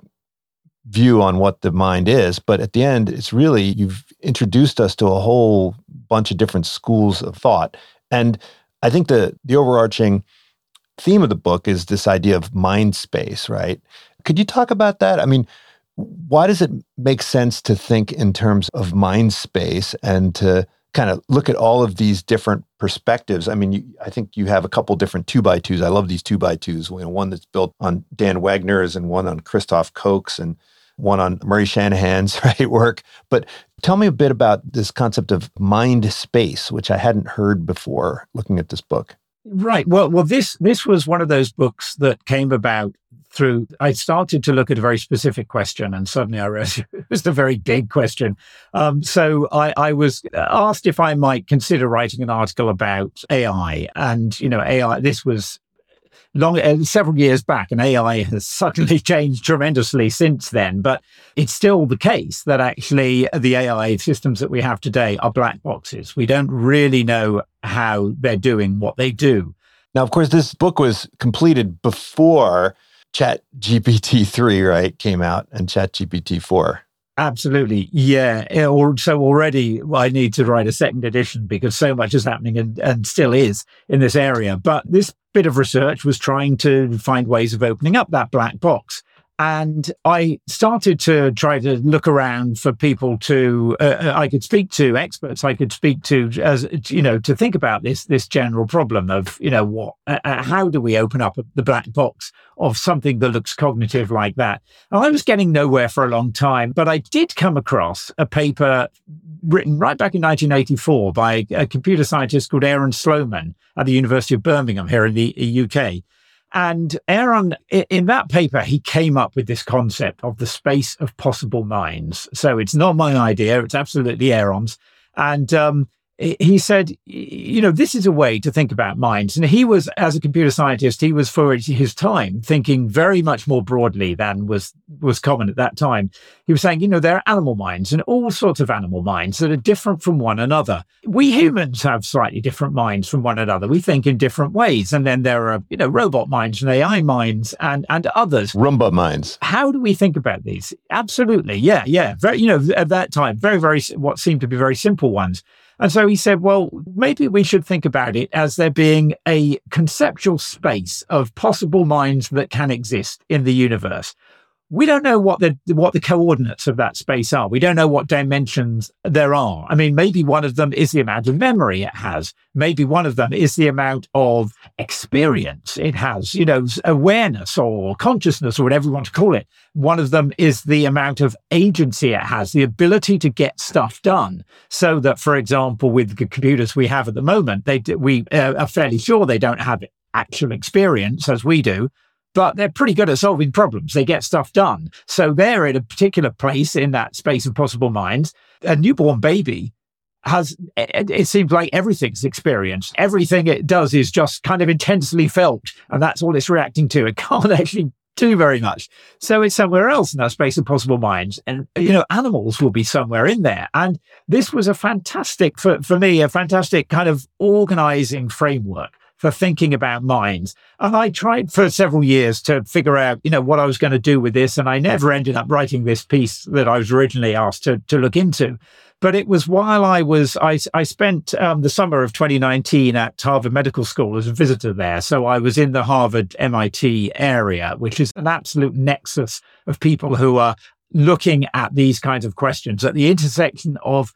view on what the mind is. But at the end, it's really, you've introduced us to a whole bunch of different schools of thought. And I think the, the overarching theme of the book is this idea of mind space, right? Could you talk about that? I mean, why does it make sense to think in terms of mind space and to kind of look at all of these different perspectives? I mean, you, I think you have a couple different two by twos. I love these two by twos. You know, one that's built on Dan Wegner's and one on Christof Koch's and one on Murray Shanahan's right work. But tell me a bit about this concept of mind space, which I hadn't heard before looking at this book. Right. Well, well, this this was one of those books that came about through, I started to look at a very specific question, and suddenly I realized it was a very big question. Um, so I, I, was asked if I might consider writing an article about AI, and you know, AI. This was long uh, several years back, and AI has suddenly changed tremendously since then. But it's still the case that actually the AI systems that we have today are black boxes. We don't really know how they're doing what they do. Now, of course, this book was completed before Chat GPT 3, right, came out and Chat GPT 4. Absolutely. Yeah. So already I need to write a second edition because so much is happening and, and still is in this area. But this bit of research was trying to find ways of opening up that black box. And I started to try to look around for people to uh, uh, I could speak to experts I could speak to as you know to think about this this general problem of you know what uh, uh how do we open up the black box of something that looks cognitive like that. And I was getting nowhere for a long time, but I did come across a paper written right back in 1984 by a computer scientist called Aaron Sloman at the University of Birmingham here in the UK. And Aaron, in that paper, he came up with this concept of the space of possible minds. So it's not my idea; it's absolutely Aaron's. And um, he said, you know, this is a way to think about minds. And he was, as a computer scientist, he was for his time thinking very much more broadly than was was common at that time. He was saying, you know, there are animal minds and all sorts of animal minds that are different from one another. We humans have slightly different minds from one another. We think in different ways. And then there are, you know, robot minds and AI minds and and others. Roomba minds. How do we think about these? Absolutely. Yeah. Yeah. Very, you know, at that time, very, very, what seemed to be very simple ones. And so he said, well, maybe we should think about it as there being a conceptual space of possible minds that can exist in the universe. We don't know what the what the coordinates of that space are. We don't know what dimensions there are. I mean, maybe one of them is the amount of memory it has. Maybe one of them is the amount of experience it has, you know, awareness or consciousness or whatever you want to call it. One of them is the amount of agency it has, the ability to get stuff done. So that, for example, with the computers we have at the moment, they we uh, are fairly sure they don't have actual experience as we do, but they're pretty good at solving problems. They get stuff done. So they're in a particular place in that space of possible minds. A newborn baby has, it, it seems like everything's experienced. Everything it does is just kind of intensely felt, and that's all it's reacting to. It can't actually do very much. So it's somewhere else in that space of possible minds. And, you know, animals will be somewhere in there. And this was a fantastic, for, for me, a fantastic kind of organizing framework for thinking about minds. And I tried for several years to figure out, you know, what I was going to do with this. And I never ended up writing this piece that I was originally asked to, to look into. But it was while I was, I, I spent um, the summer of 2019 at Harvard Medical School as a visitor there. So I was in the Harvard MIT area, which is an absolute nexus of people who are looking at these kinds of questions at the intersection of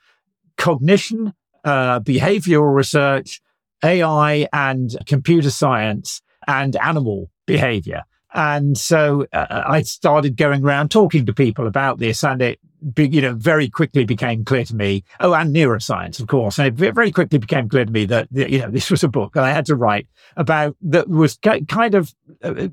cognition, uh, behavioral research, AI and computer science and animal behavior. And so uh, I started going around talking to people about this, and it, you know, very quickly became clear to me. Oh, and neuroscience, of course, and it very quickly became clear to me that you know this was a book I had to write about that was kind of uh,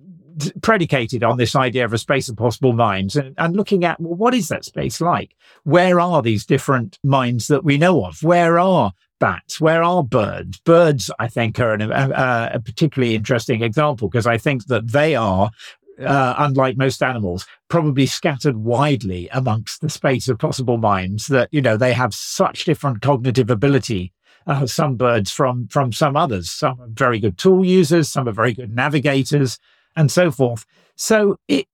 predicated on this idea of a space of possible minds and, and looking at well, what is that space like? Where are these different minds that we know of? Where are bats? Where are birds? Birds, I think, are an, a, a particularly interesting example because I think that they are uh, unlike most animals, probably scattered widely amongst the space of possible minds that, you know, they have such different cognitive ability. Uh, some birds from, from some others. Some are very good tool users, some are very good navigators, and so forth. So it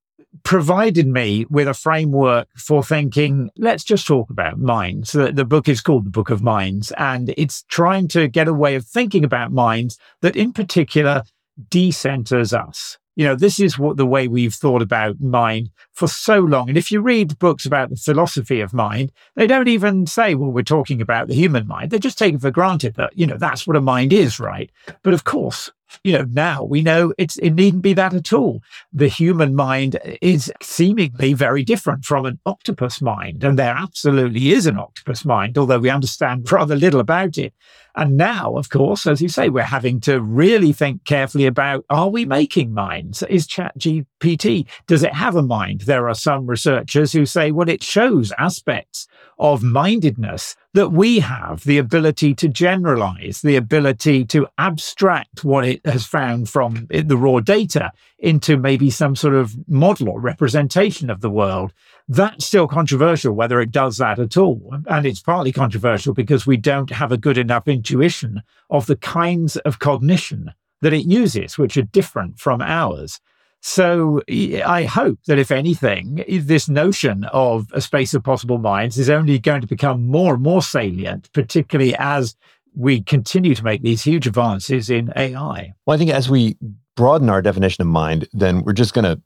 provided me with a framework for thinking, let's just talk about minds. The, the book is called The Book of Minds, and it's trying to get a way of thinking about minds that in particular decenters us. You know, this is what the way we've thought about mind for so long. And if you read books about the philosophy of mind, they don't even say, well, we're talking about the human mind. They're just taking for granted that, you know, that's what a mind is, right? But of course, you know, now we know it's, it needn't be that at all. The human mind is seemingly very different from an octopus mind. And there absolutely is an octopus mind, although we understand rather little about it. And now, of course, as you say, we're having to really think carefully about, are we making minds? Is ChatGPT, does it have a mind? There are some researchers who say, well, it shows aspects of mindedness that we have the ability to generalize, the ability to abstract what it has found from the raw data into maybe some sort of model or representation of the world. That's still controversial whether it does that at all. And it's partly controversial because we don't have a good enough intuition of the kinds of cognition that it uses, which are different from ours. So I hope that if anything, this notion of a space of possible minds is only going to become more and more salient, particularly as we continue to make these huge advances in AI. Well, I think as we broaden our definition of mind, then we're just going to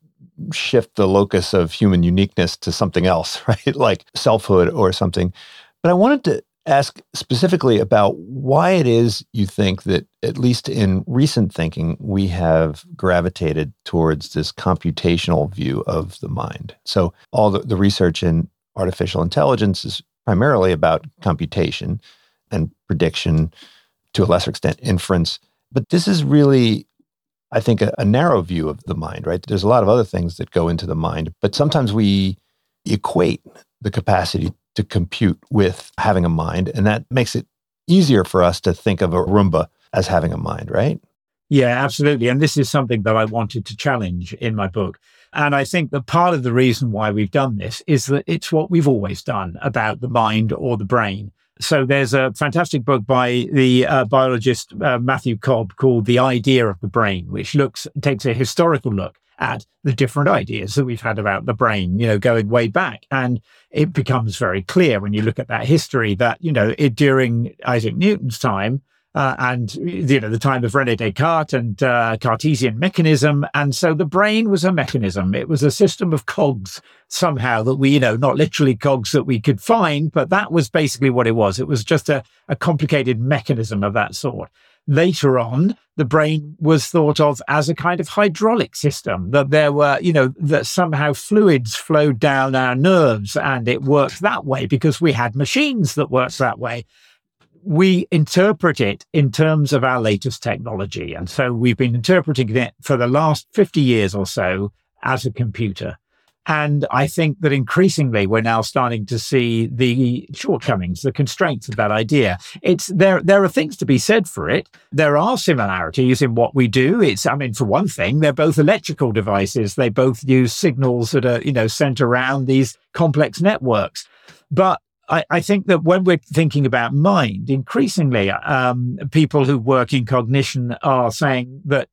shift the locus of human uniqueness to something else, right? Like selfhood or something. But I wanted to ask specifically about why it is you think that, at least in recent thinking, we have gravitated towards this computational view of the mind. So, all the, the research in artificial intelligence is primarily about computation prediction, to a lesser extent, inference. But this is really, I think, a, a narrow view of the mind, right? There's a lot of other things that go into the mind, but sometimes we equate the capacity to compute with having a mind. And that makes it easier for us to think of a Roomba as having a mind, right? Yeah, absolutely. And this is something that I wanted to challenge in my book. And I think that part of the reason why we've done this is that it's what we've always done about the mind or the brain. So there's a fantastic book by the uh, biologist uh, Matthew Cobb called The Idea of the Brain, which looks takes a historical look at the different ideas that we've had about the brain, you know, going way back. And it becomes very clear when you look at that history that, you know, it, during Isaac Newton's time, uh, and you know the time of Rene Descartes and uh, Cartesian mechanism, and so the brain was a mechanism. It was a system of cogs somehow that we, you know, not literally cogs that we could find, but that was basically what it was. It was just a, a complicated mechanism of that sort. Later on, the brain was thought of as a kind of hydraulic system, that there were, you know, that somehow fluids flowed down our nerves and it worked that way because we had machines that worked that way we interpret it in terms of our latest technology. And so we've been interpreting it for the last 50 years or so as a computer. And I think that increasingly we're now starting to see the shortcomings, the constraints of that idea. It's there, there are things to be said for it. There are similarities in what we do. It's, I mean, for one thing, they're both electrical devices. They both use signals that are, you know, sent around these complex networks. But I, I, think that when we're thinking about mind, increasingly, um, people who work in cognition are saying that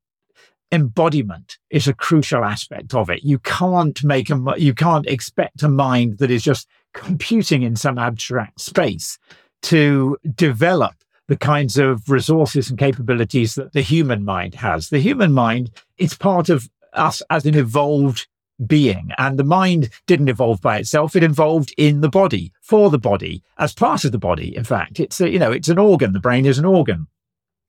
embodiment is a crucial aspect of it. You can't make a, you can't expect a mind that is just computing in some abstract space to develop the kinds of resources and capabilities that the human mind has. The human mind is part of us as an evolved being. And the mind didn't evolve by itself. It evolved in the body, for the body, as part of the body. In fact, it's a, you know, it's an organ. The brain is an organ.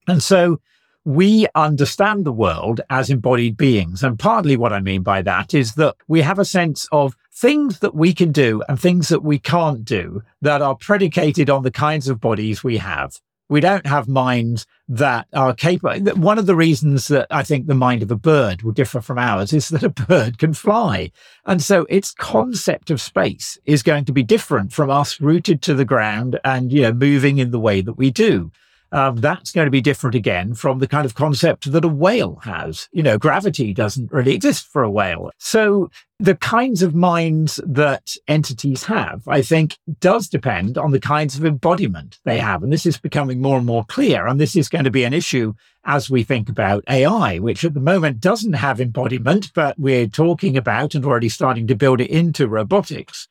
And so we understand the world as embodied beings. And partly what I mean by that is that we have a sense of things that we can do and things that we can't do that are predicated on the kinds of bodies we have. We don't have minds that are capable. One of the reasons that I think the mind of a bird will differ from ours is that a bird can fly. And so its concept of space is going to be different from us rooted to the ground and, you know, moving in the way that we do um, that's going to be different again from the kind of concept that a whale has. You know, gravity doesn't really exist for a whale. So the kinds of minds that entities have, I think, does depend on the kinds of embodiment they have. And this is becoming more and more clear. And this is going to be an issue as we think about AI, which at the moment doesn't have embodiment, but we're talking about and already starting to build it into robotics.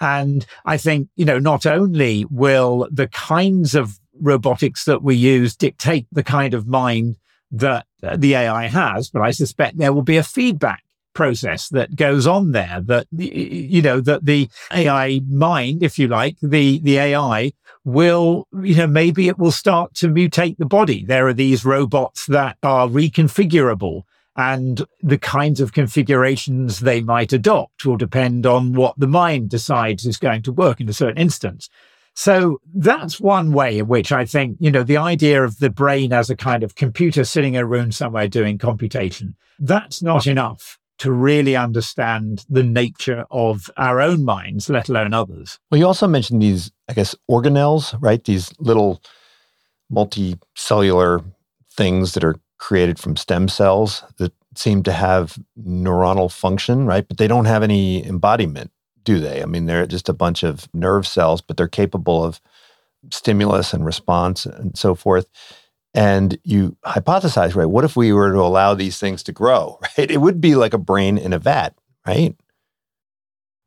And I think, you know, not only will the kinds of robotics that we use dictate the kind of mind that uh, the AI has, but I suspect there will be a feedback process that goes on there that you know that the AI mind if you like the the AI will you know maybe it will start to mutate the body. There are these robots that are reconfigurable and the kinds of configurations they might adopt will depend on what the mind decides is going to work in a certain instance so that's one way in which I think, you know, the idea of the brain as a kind of computer sitting in a room somewhere doing computation, that's not enough to really understand the nature of our own minds, let alone others. Well, you also mentioned these, I guess, organelles, right? These little multicellular things that are created from stem cells that seem to have neuronal function, right? But they don't have any embodiment do they? I mean, they're just a bunch of nerve cells, but they're capable of stimulus and response and so forth. And you hypothesize, right? What if we were to allow these things to grow, right? It would be like a brain in a vat, right?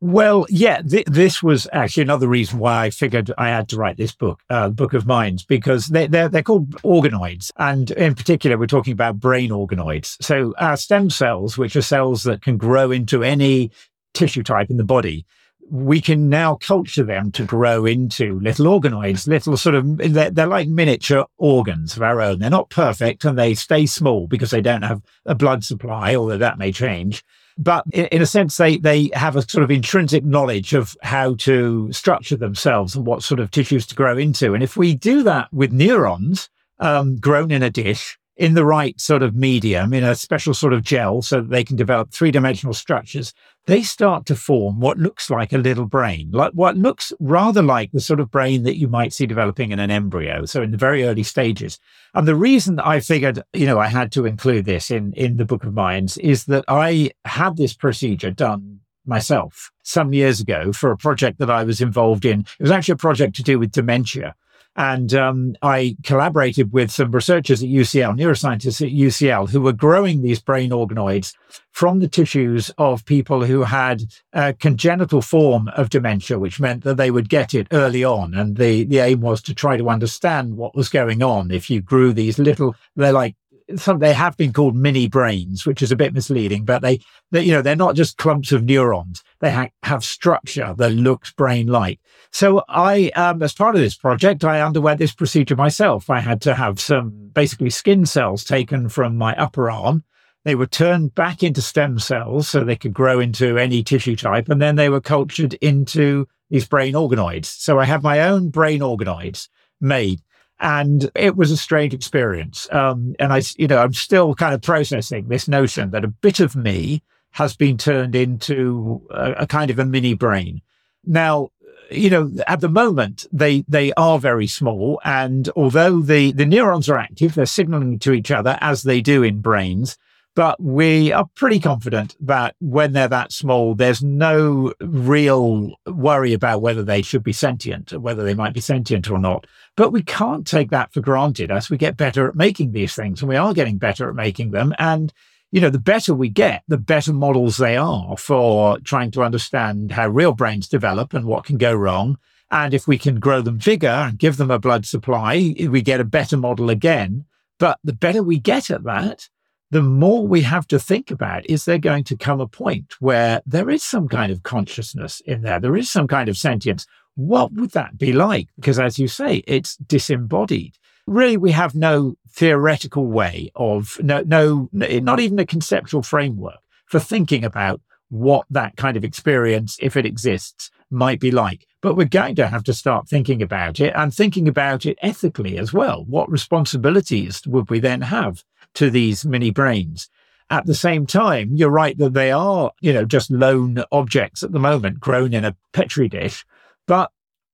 Well, yeah, th- this was actually another reason why I figured I had to write this book, uh, Book of Minds, because they, they're, they're called organoids. And in particular, we're talking about brain organoids. So our stem cells, which are cells that can grow into any tissue type in the body, we can now culture them to grow into little organoids, little sort of, they're, they're, like miniature organs of our own. They're not perfect and they stay small because they don't have a blood supply, although that may change. But in, in a sense, they, they have a sort of intrinsic knowledge of how to structure themselves and what sort of tissues to grow into. And if we do that with neurons um, grown in a dish, in the right sort of medium, in a special sort of gel, so that they can develop three dimensional structures, they start to form what looks like a little brain, like what looks rather like the sort of brain that you might see developing in an embryo. So in the very early stages. And the reason I figured, you know, I had to include this in, in the Book of Minds is that I had this procedure done myself some years ago for a project that I was involved in. It was actually a project to do with dementia. And um, I collaborated with some researchers at UCL, neuroscientists at UCL, who were growing these brain organoids from the tissues of people who had a congenital form of dementia, which meant that they would get it early on. And the, the aim was to try to understand what was going on if you grew these little, they're like some they have been called mini brains, which is a bit misleading, but they, they you know, they're not just clumps of neurons. They ha- have structure that looks brain-like. So I, um, as part of this project, I underwent this procedure myself. I had to have some basically skin cells taken from my upper arm. They were turned back into stem cells so they could grow into any tissue type, and then they were cultured into these brain organoids. So I have my own brain organoids made and it was a strange experience. Um, and I, you know, I'm still kind of processing this notion that a bit of me has been turned into a, a kind of a mini brain. Now, you know, at the moment, they, they are very small. And although the, the neurons are active, they're signaling to each other as they do in brains. But we are pretty confident that when they're that small, there's no real worry about whether they should be sentient, whether they might be sentient or not. But we can't take that for granted as we get better at making these things. And we are getting better at making them. And, you know, the better we get, the better models they are for trying to understand how real brains develop and what can go wrong. And if we can grow them bigger and give them a blood supply, we get a better model again. But the better we get at that, the more we have to think about is there going to come a point where there is some kind of consciousness in there? There is some kind of sentience. What would that be like? Because as you say, it's disembodied. Really, we have no theoretical way of, no, no, not even a conceptual framework for thinking about what that kind of experience, if it exists, might be like. But we're going to have to start thinking about it and thinking about it ethically as well. What responsibilities would we then have to these mini brains? At the same time, you're right that they are, you know, just lone objects at the moment grown in a petri dish, but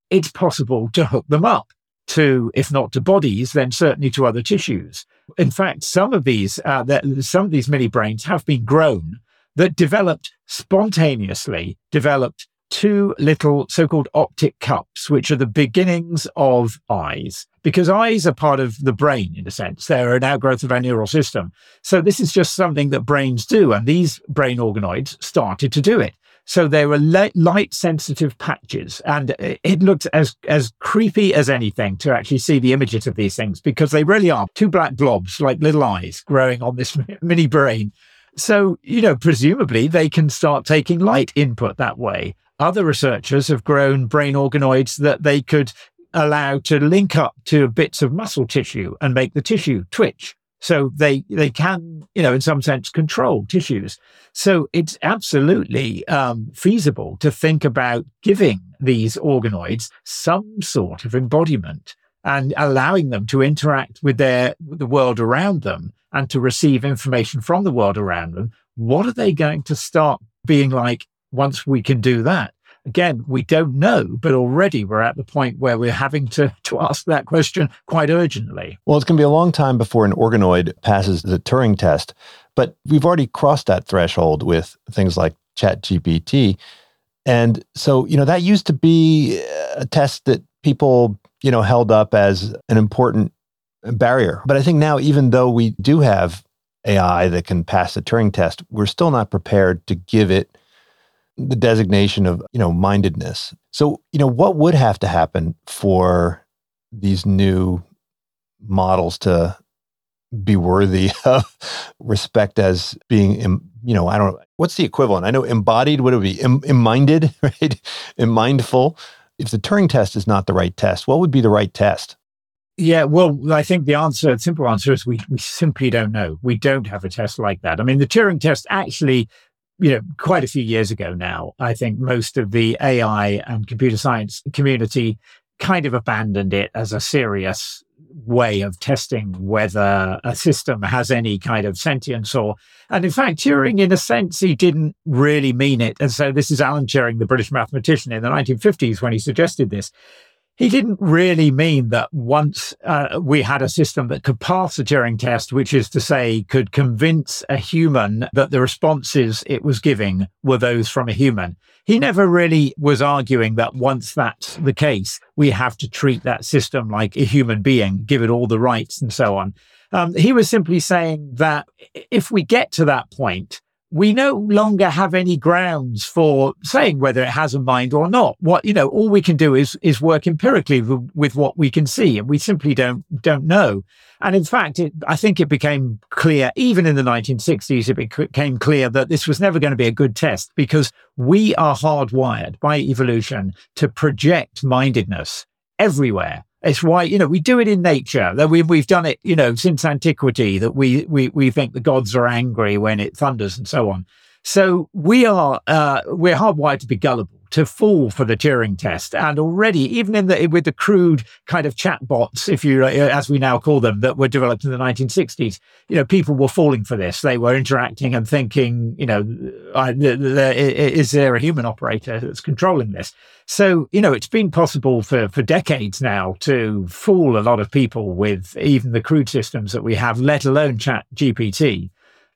it's possible to hook them up to, if not to bodies, then certainly to other tissues. In fact, some of these, uh, some of these mini brains have been grown that developed spontaneously, developed two little so-called optic cups, which are the beginnings of eyes, because eyes are part of the brain in a sense. They're an outgrowth of our neural system. So this is just something that brains do. And these brain organoids started to do it. So they were light sensitive patches and it looked as, as creepy as anything to actually see the images of these things because they really are two black blobs like little eyes growing on this mini brain. So, you know, presumably they can start taking light input that way. Other researchers have grown brain organoids that they could allow to link up to bits of muscle tissue and make the tissue twitch. So they, they can, you know, in some sense control tissues. So it's absolutely um, feasible to think about giving these organoids some sort of embodiment and allowing them to interact with their, the world around them and to receive information from the world around them. What are they going to start being like once we can do that? Again, we don't know, but already we're at the point where we're having to, to ask that question quite urgently. Well, it's going to be a long time before an organoid passes the Turing test, but we've already crossed that threshold with things like chat gpt And so, you know, that used to be a test that people, you know, held up as an important barrier. But I think now, even though we do have AI that can pass the Turing test, we're still not prepared to give it the designation of you know mindedness. So you know what would have to happen for these new models to be worthy of respect as being you know I don't know what's the equivalent. I know embodied. What would it be? Im, minded, right? mindful. If the Turing test is not the right test, what would be the right test? Yeah, well, I think the answer, simple answer is we, we simply don't know. We don't have a test like that. I mean, the Turing test actually you know, quite a few years ago now, I think most of the AI and computer science community kind of abandoned it as a serious way of testing whether a system has any kind of sentience or, and in fact, Turing, in a sense, he didn't really mean it. And so this is Alan Turing, the British mathematician in the 1950s when he suggested this. He didn't really mean that once uh, we had a system that could pass the Turing test, which is to say, could convince a human that the responses it was giving were those from a human. He never really was arguing that once that's the case, we have to treat that system like a human being, give it all the rights and so on. Um, he was simply saying that if we get to that point, we no longer have any grounds for saying whether it has a mind or not. What, you know, all we can do is, is work empirically with, with what we can see and we simply don't, don't know. And in fact, it, I think it became clear, even in the 1960s, it became clear that this was never going to be a good test because we are hardwired by evolution to project mindedness everywhere. It's why, you know, we do it in nature. That we, we've done it, you know, since antiquity, that we, we, we think the gods are angry when it thunders and so on. So we are, uh, we're hardwired to be gullible to fall for the Turing test. And already, even in the with the crude kind of chatbots, if you uh, as we now call them, that were developed in the 1960s, you know, people were falling for this. They were interacting and thinking, you know, is there a human operator that's controlling this? So, you know, it's been possible for, for decades now to fool a lot of people with even the crude systems that we have, let alone Chat GPT.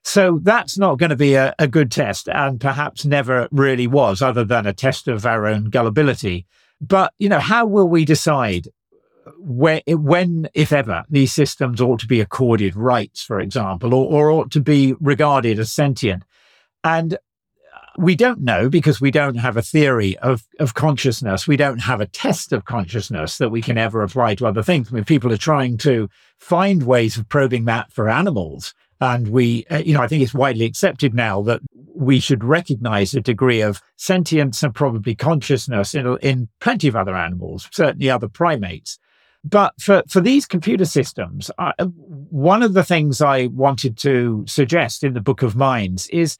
So that's not going to be a, a good test and perhaps never really was, other than a test of our own gullibility. But, you know, how will we decide where, when, if ever, these systems ought to be accorded rights, for example, or, or ought to be regarded as sentient? And uh, we don't know because we don't have a theory of, of consciousness. We don't have a test of consciousness that we can ever apply to other things. I mean, people are trying to find ways of probing that for animals. And we, uh, you know, I think it's widely accepted now that we should recognize a degree of sentience and probably consciousness in, in plenty of other animals, certainly other primates. But for, for these computer systems, I, one of the things I wanted to suggest in the Book of Minds is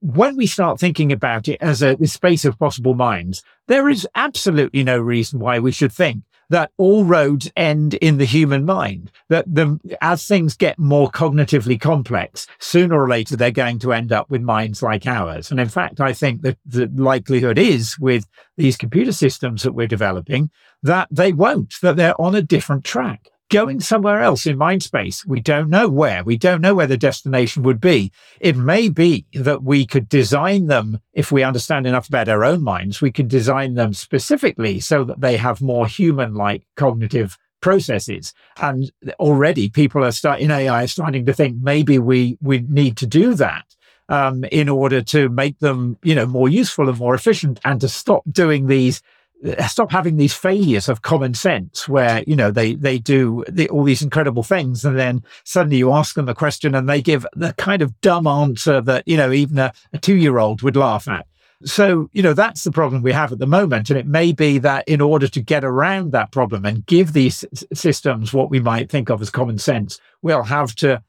when we start thinking about it as a space of possible minds, there is absolutely no reason why we should think that all roads end in the human mind. That the, as things get more cognitively complex, sooner or later they're going to end up with minds like ours. And in fact, I think that the likelihood is with these computer systems that we're developing that they won't, that they're on a different track going somewhere else in mind space. We don't know where. We don't know where the destination would be. It may be that we could design them, if we understand enough about our own minds, we could design them specifically so that they have more human like cognitive processes. And already people are starting, AI is starting to think maybe we, we need to do that. Um, in order to make them, you know, more useful and more efficient and to stop doing these Uh, stop having these failures of common sense where you know they they do the, all these incredible things and then suddenly you ask them a question and they give the kind of dumb answer that you know even a, a two year old would laugh at. So you know that's the problem we have at the moment and it may be that in order to get around that problem and give these systems what we might think of as common sense we'll have to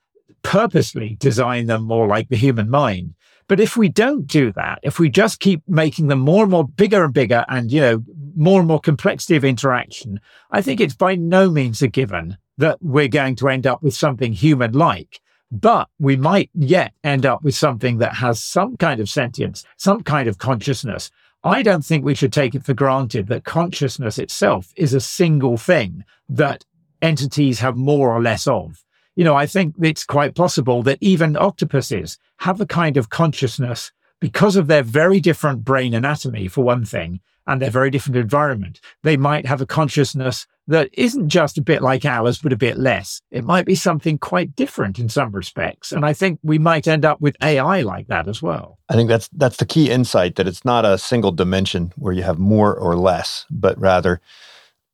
purposely design them more like the human mind. But if we don't do that, if we just keep making them more and more bigger and bigger and, you know, more and more complexity of interaction, I think it's by no means a given that we're going to end up with something human like. But we might yet end up with something that has some kind of sentience, some kind of consciousness. I don't think we should take it for granted that consciousness itself is a single thing that entities have more or less of you know, I think it's quite possible that even octopuses have a kind of consciousness because of their very different brain anatomy, for one thing, and their very different environment. They might have a consciousness that isn't just a bit like ours, but a bit less. It might be something quite different in some respects. And I think we might end up with AI like that as well. I think that's that's the key insight that it's not a single dimension where you have more or less, but rather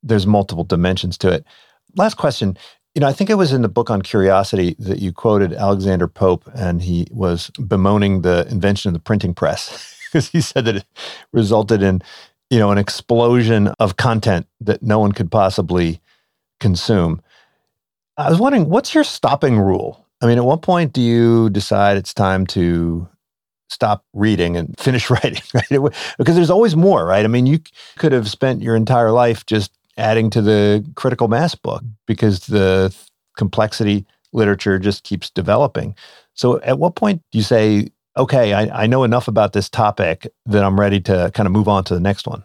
there's multiple dimensions to it. Last question. You know, I think it was in the book on curiosity that you quoted Alexander Pope, and he was bemoaning the invention of the printing press because he said that it resulted in, you know, an explosion of content that no one could possibly consume. I was wondering, what's your stopping rule? I mean, at what point do you decide it's time to stop reading and finish writing, right? Because there's always more, right? I mean, you could have spent your entire life just adding to the critical mass book because the complexity literature just keeps developing. So, at what point do you say, okay, I, I know enough about this topic that I'm ready to kind of move on to the next one?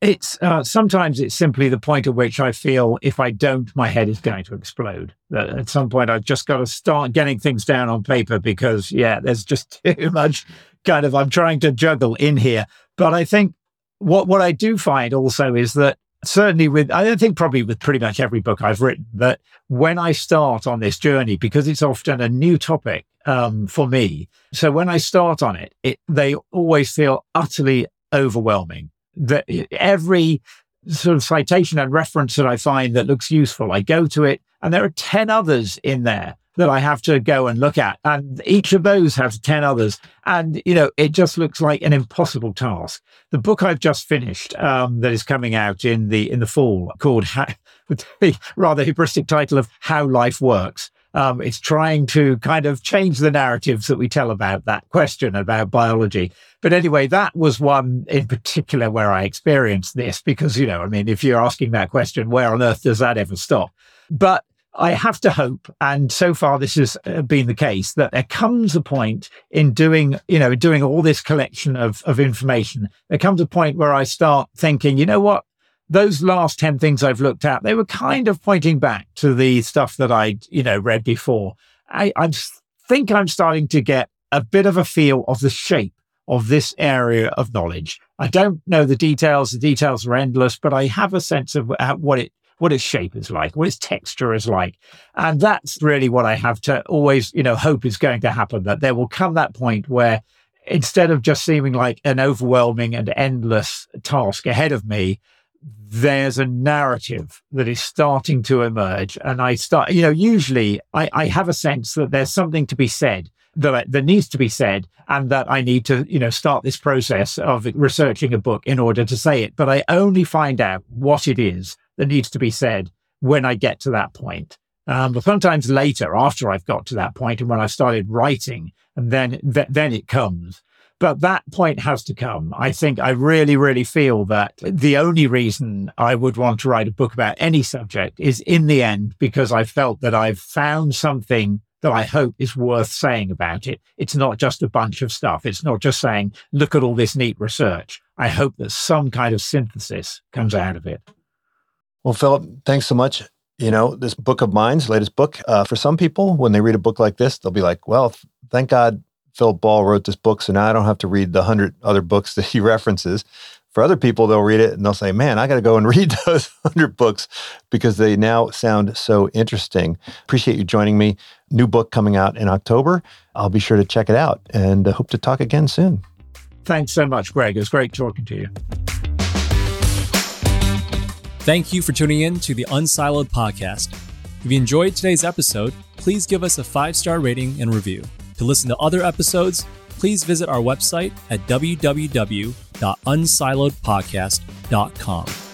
It's uh, sometimes it's simply the point at which I feel if I don't, my head is going to explode. That at some point I've just got to start getting things down on paper because yeah, there's just too much kind of I'm trying to juggle in here. But I think what what I do find also is that certainly with I don't think probably with pretty much every book I've written that when I start on this journey because it's often a new topic um, for me. So when I start on it, it they always feel utterly overwhelming that every sort of citation and reference that I find that looks useful, I go to it, and there are 10 others in there that I have to go and look at. And each of those has 10 others. And, you know, it just looks like an impossible task. The book I've just finished, um, that is coming out in the, in the fall called, with the rather hubristic title of How Life Works, um, it's trying to kind of change the narratives that we tell about that question about biology. But anyway, that was one in particular where I experienced this because, you know, I mean, if you're asking that question, where on earth does that ever stop? But I have to hope, and so far this has uh, been the case, that there comes a point in doing, you know, doing all this collection of, of information. There comes a point where I start thinking, you know what? Those last 10 things I've looked at, they were kind of pointing back to the stuff that I'd, you know, read before. I, I think I'm starting to get a bit of a feel of the shape of this area of knowledge. I don't know the details. The details are endless, but I have a sense of what it, what its shape is like, what its texture is like. And that's really what I have to always, you know, hope is going to happen that there will come that point where instead of just seeming like an overwhelming and endless task ahead of me, there's a narrative that is starting to emerge. And I start, you know, usually I, I have a sense that there's something to be said that, that needs to be said and that I need to, you know, start this process of researching a book in order to say it. But I only find out what it is that needs to be said when I get to that point. Um, but sometimes later, after I've got to that point and when I've started writing, and then, then it comes. But that point has to come. I think I really, really feel that the only reason I would want to write a book about any subject is in the end because I felt that I've found something that I hope is worth saying about it. It's not just a bunch of stuff. It's not just saying, look at all this neat research. I hope that some kind of synthesis comes out of it. Well, Philip, thanks so much. You know, this Book of Minds latest book, uh, for some people, when they read a book like this, they'll be like, well, thank God Philip Ball wrote this book, so now I don't have to read the hundred other books that he references. For other people, they'll read it and they'll say, Man, I got to go and read those hundred books because they now sound so interesting. Appreciate you joining me. New book coming out in October. I'll be sure to check it out and uh, hope to talk again soon. Thanks so much, Greg. It was great talking to you. Thank you for tuning in to the Unsiloed podcast. If you enjoyed today's episode, please give us a five star rating and review. To listen to other episodes, please visit our website at www.unsiloedpodcast.com.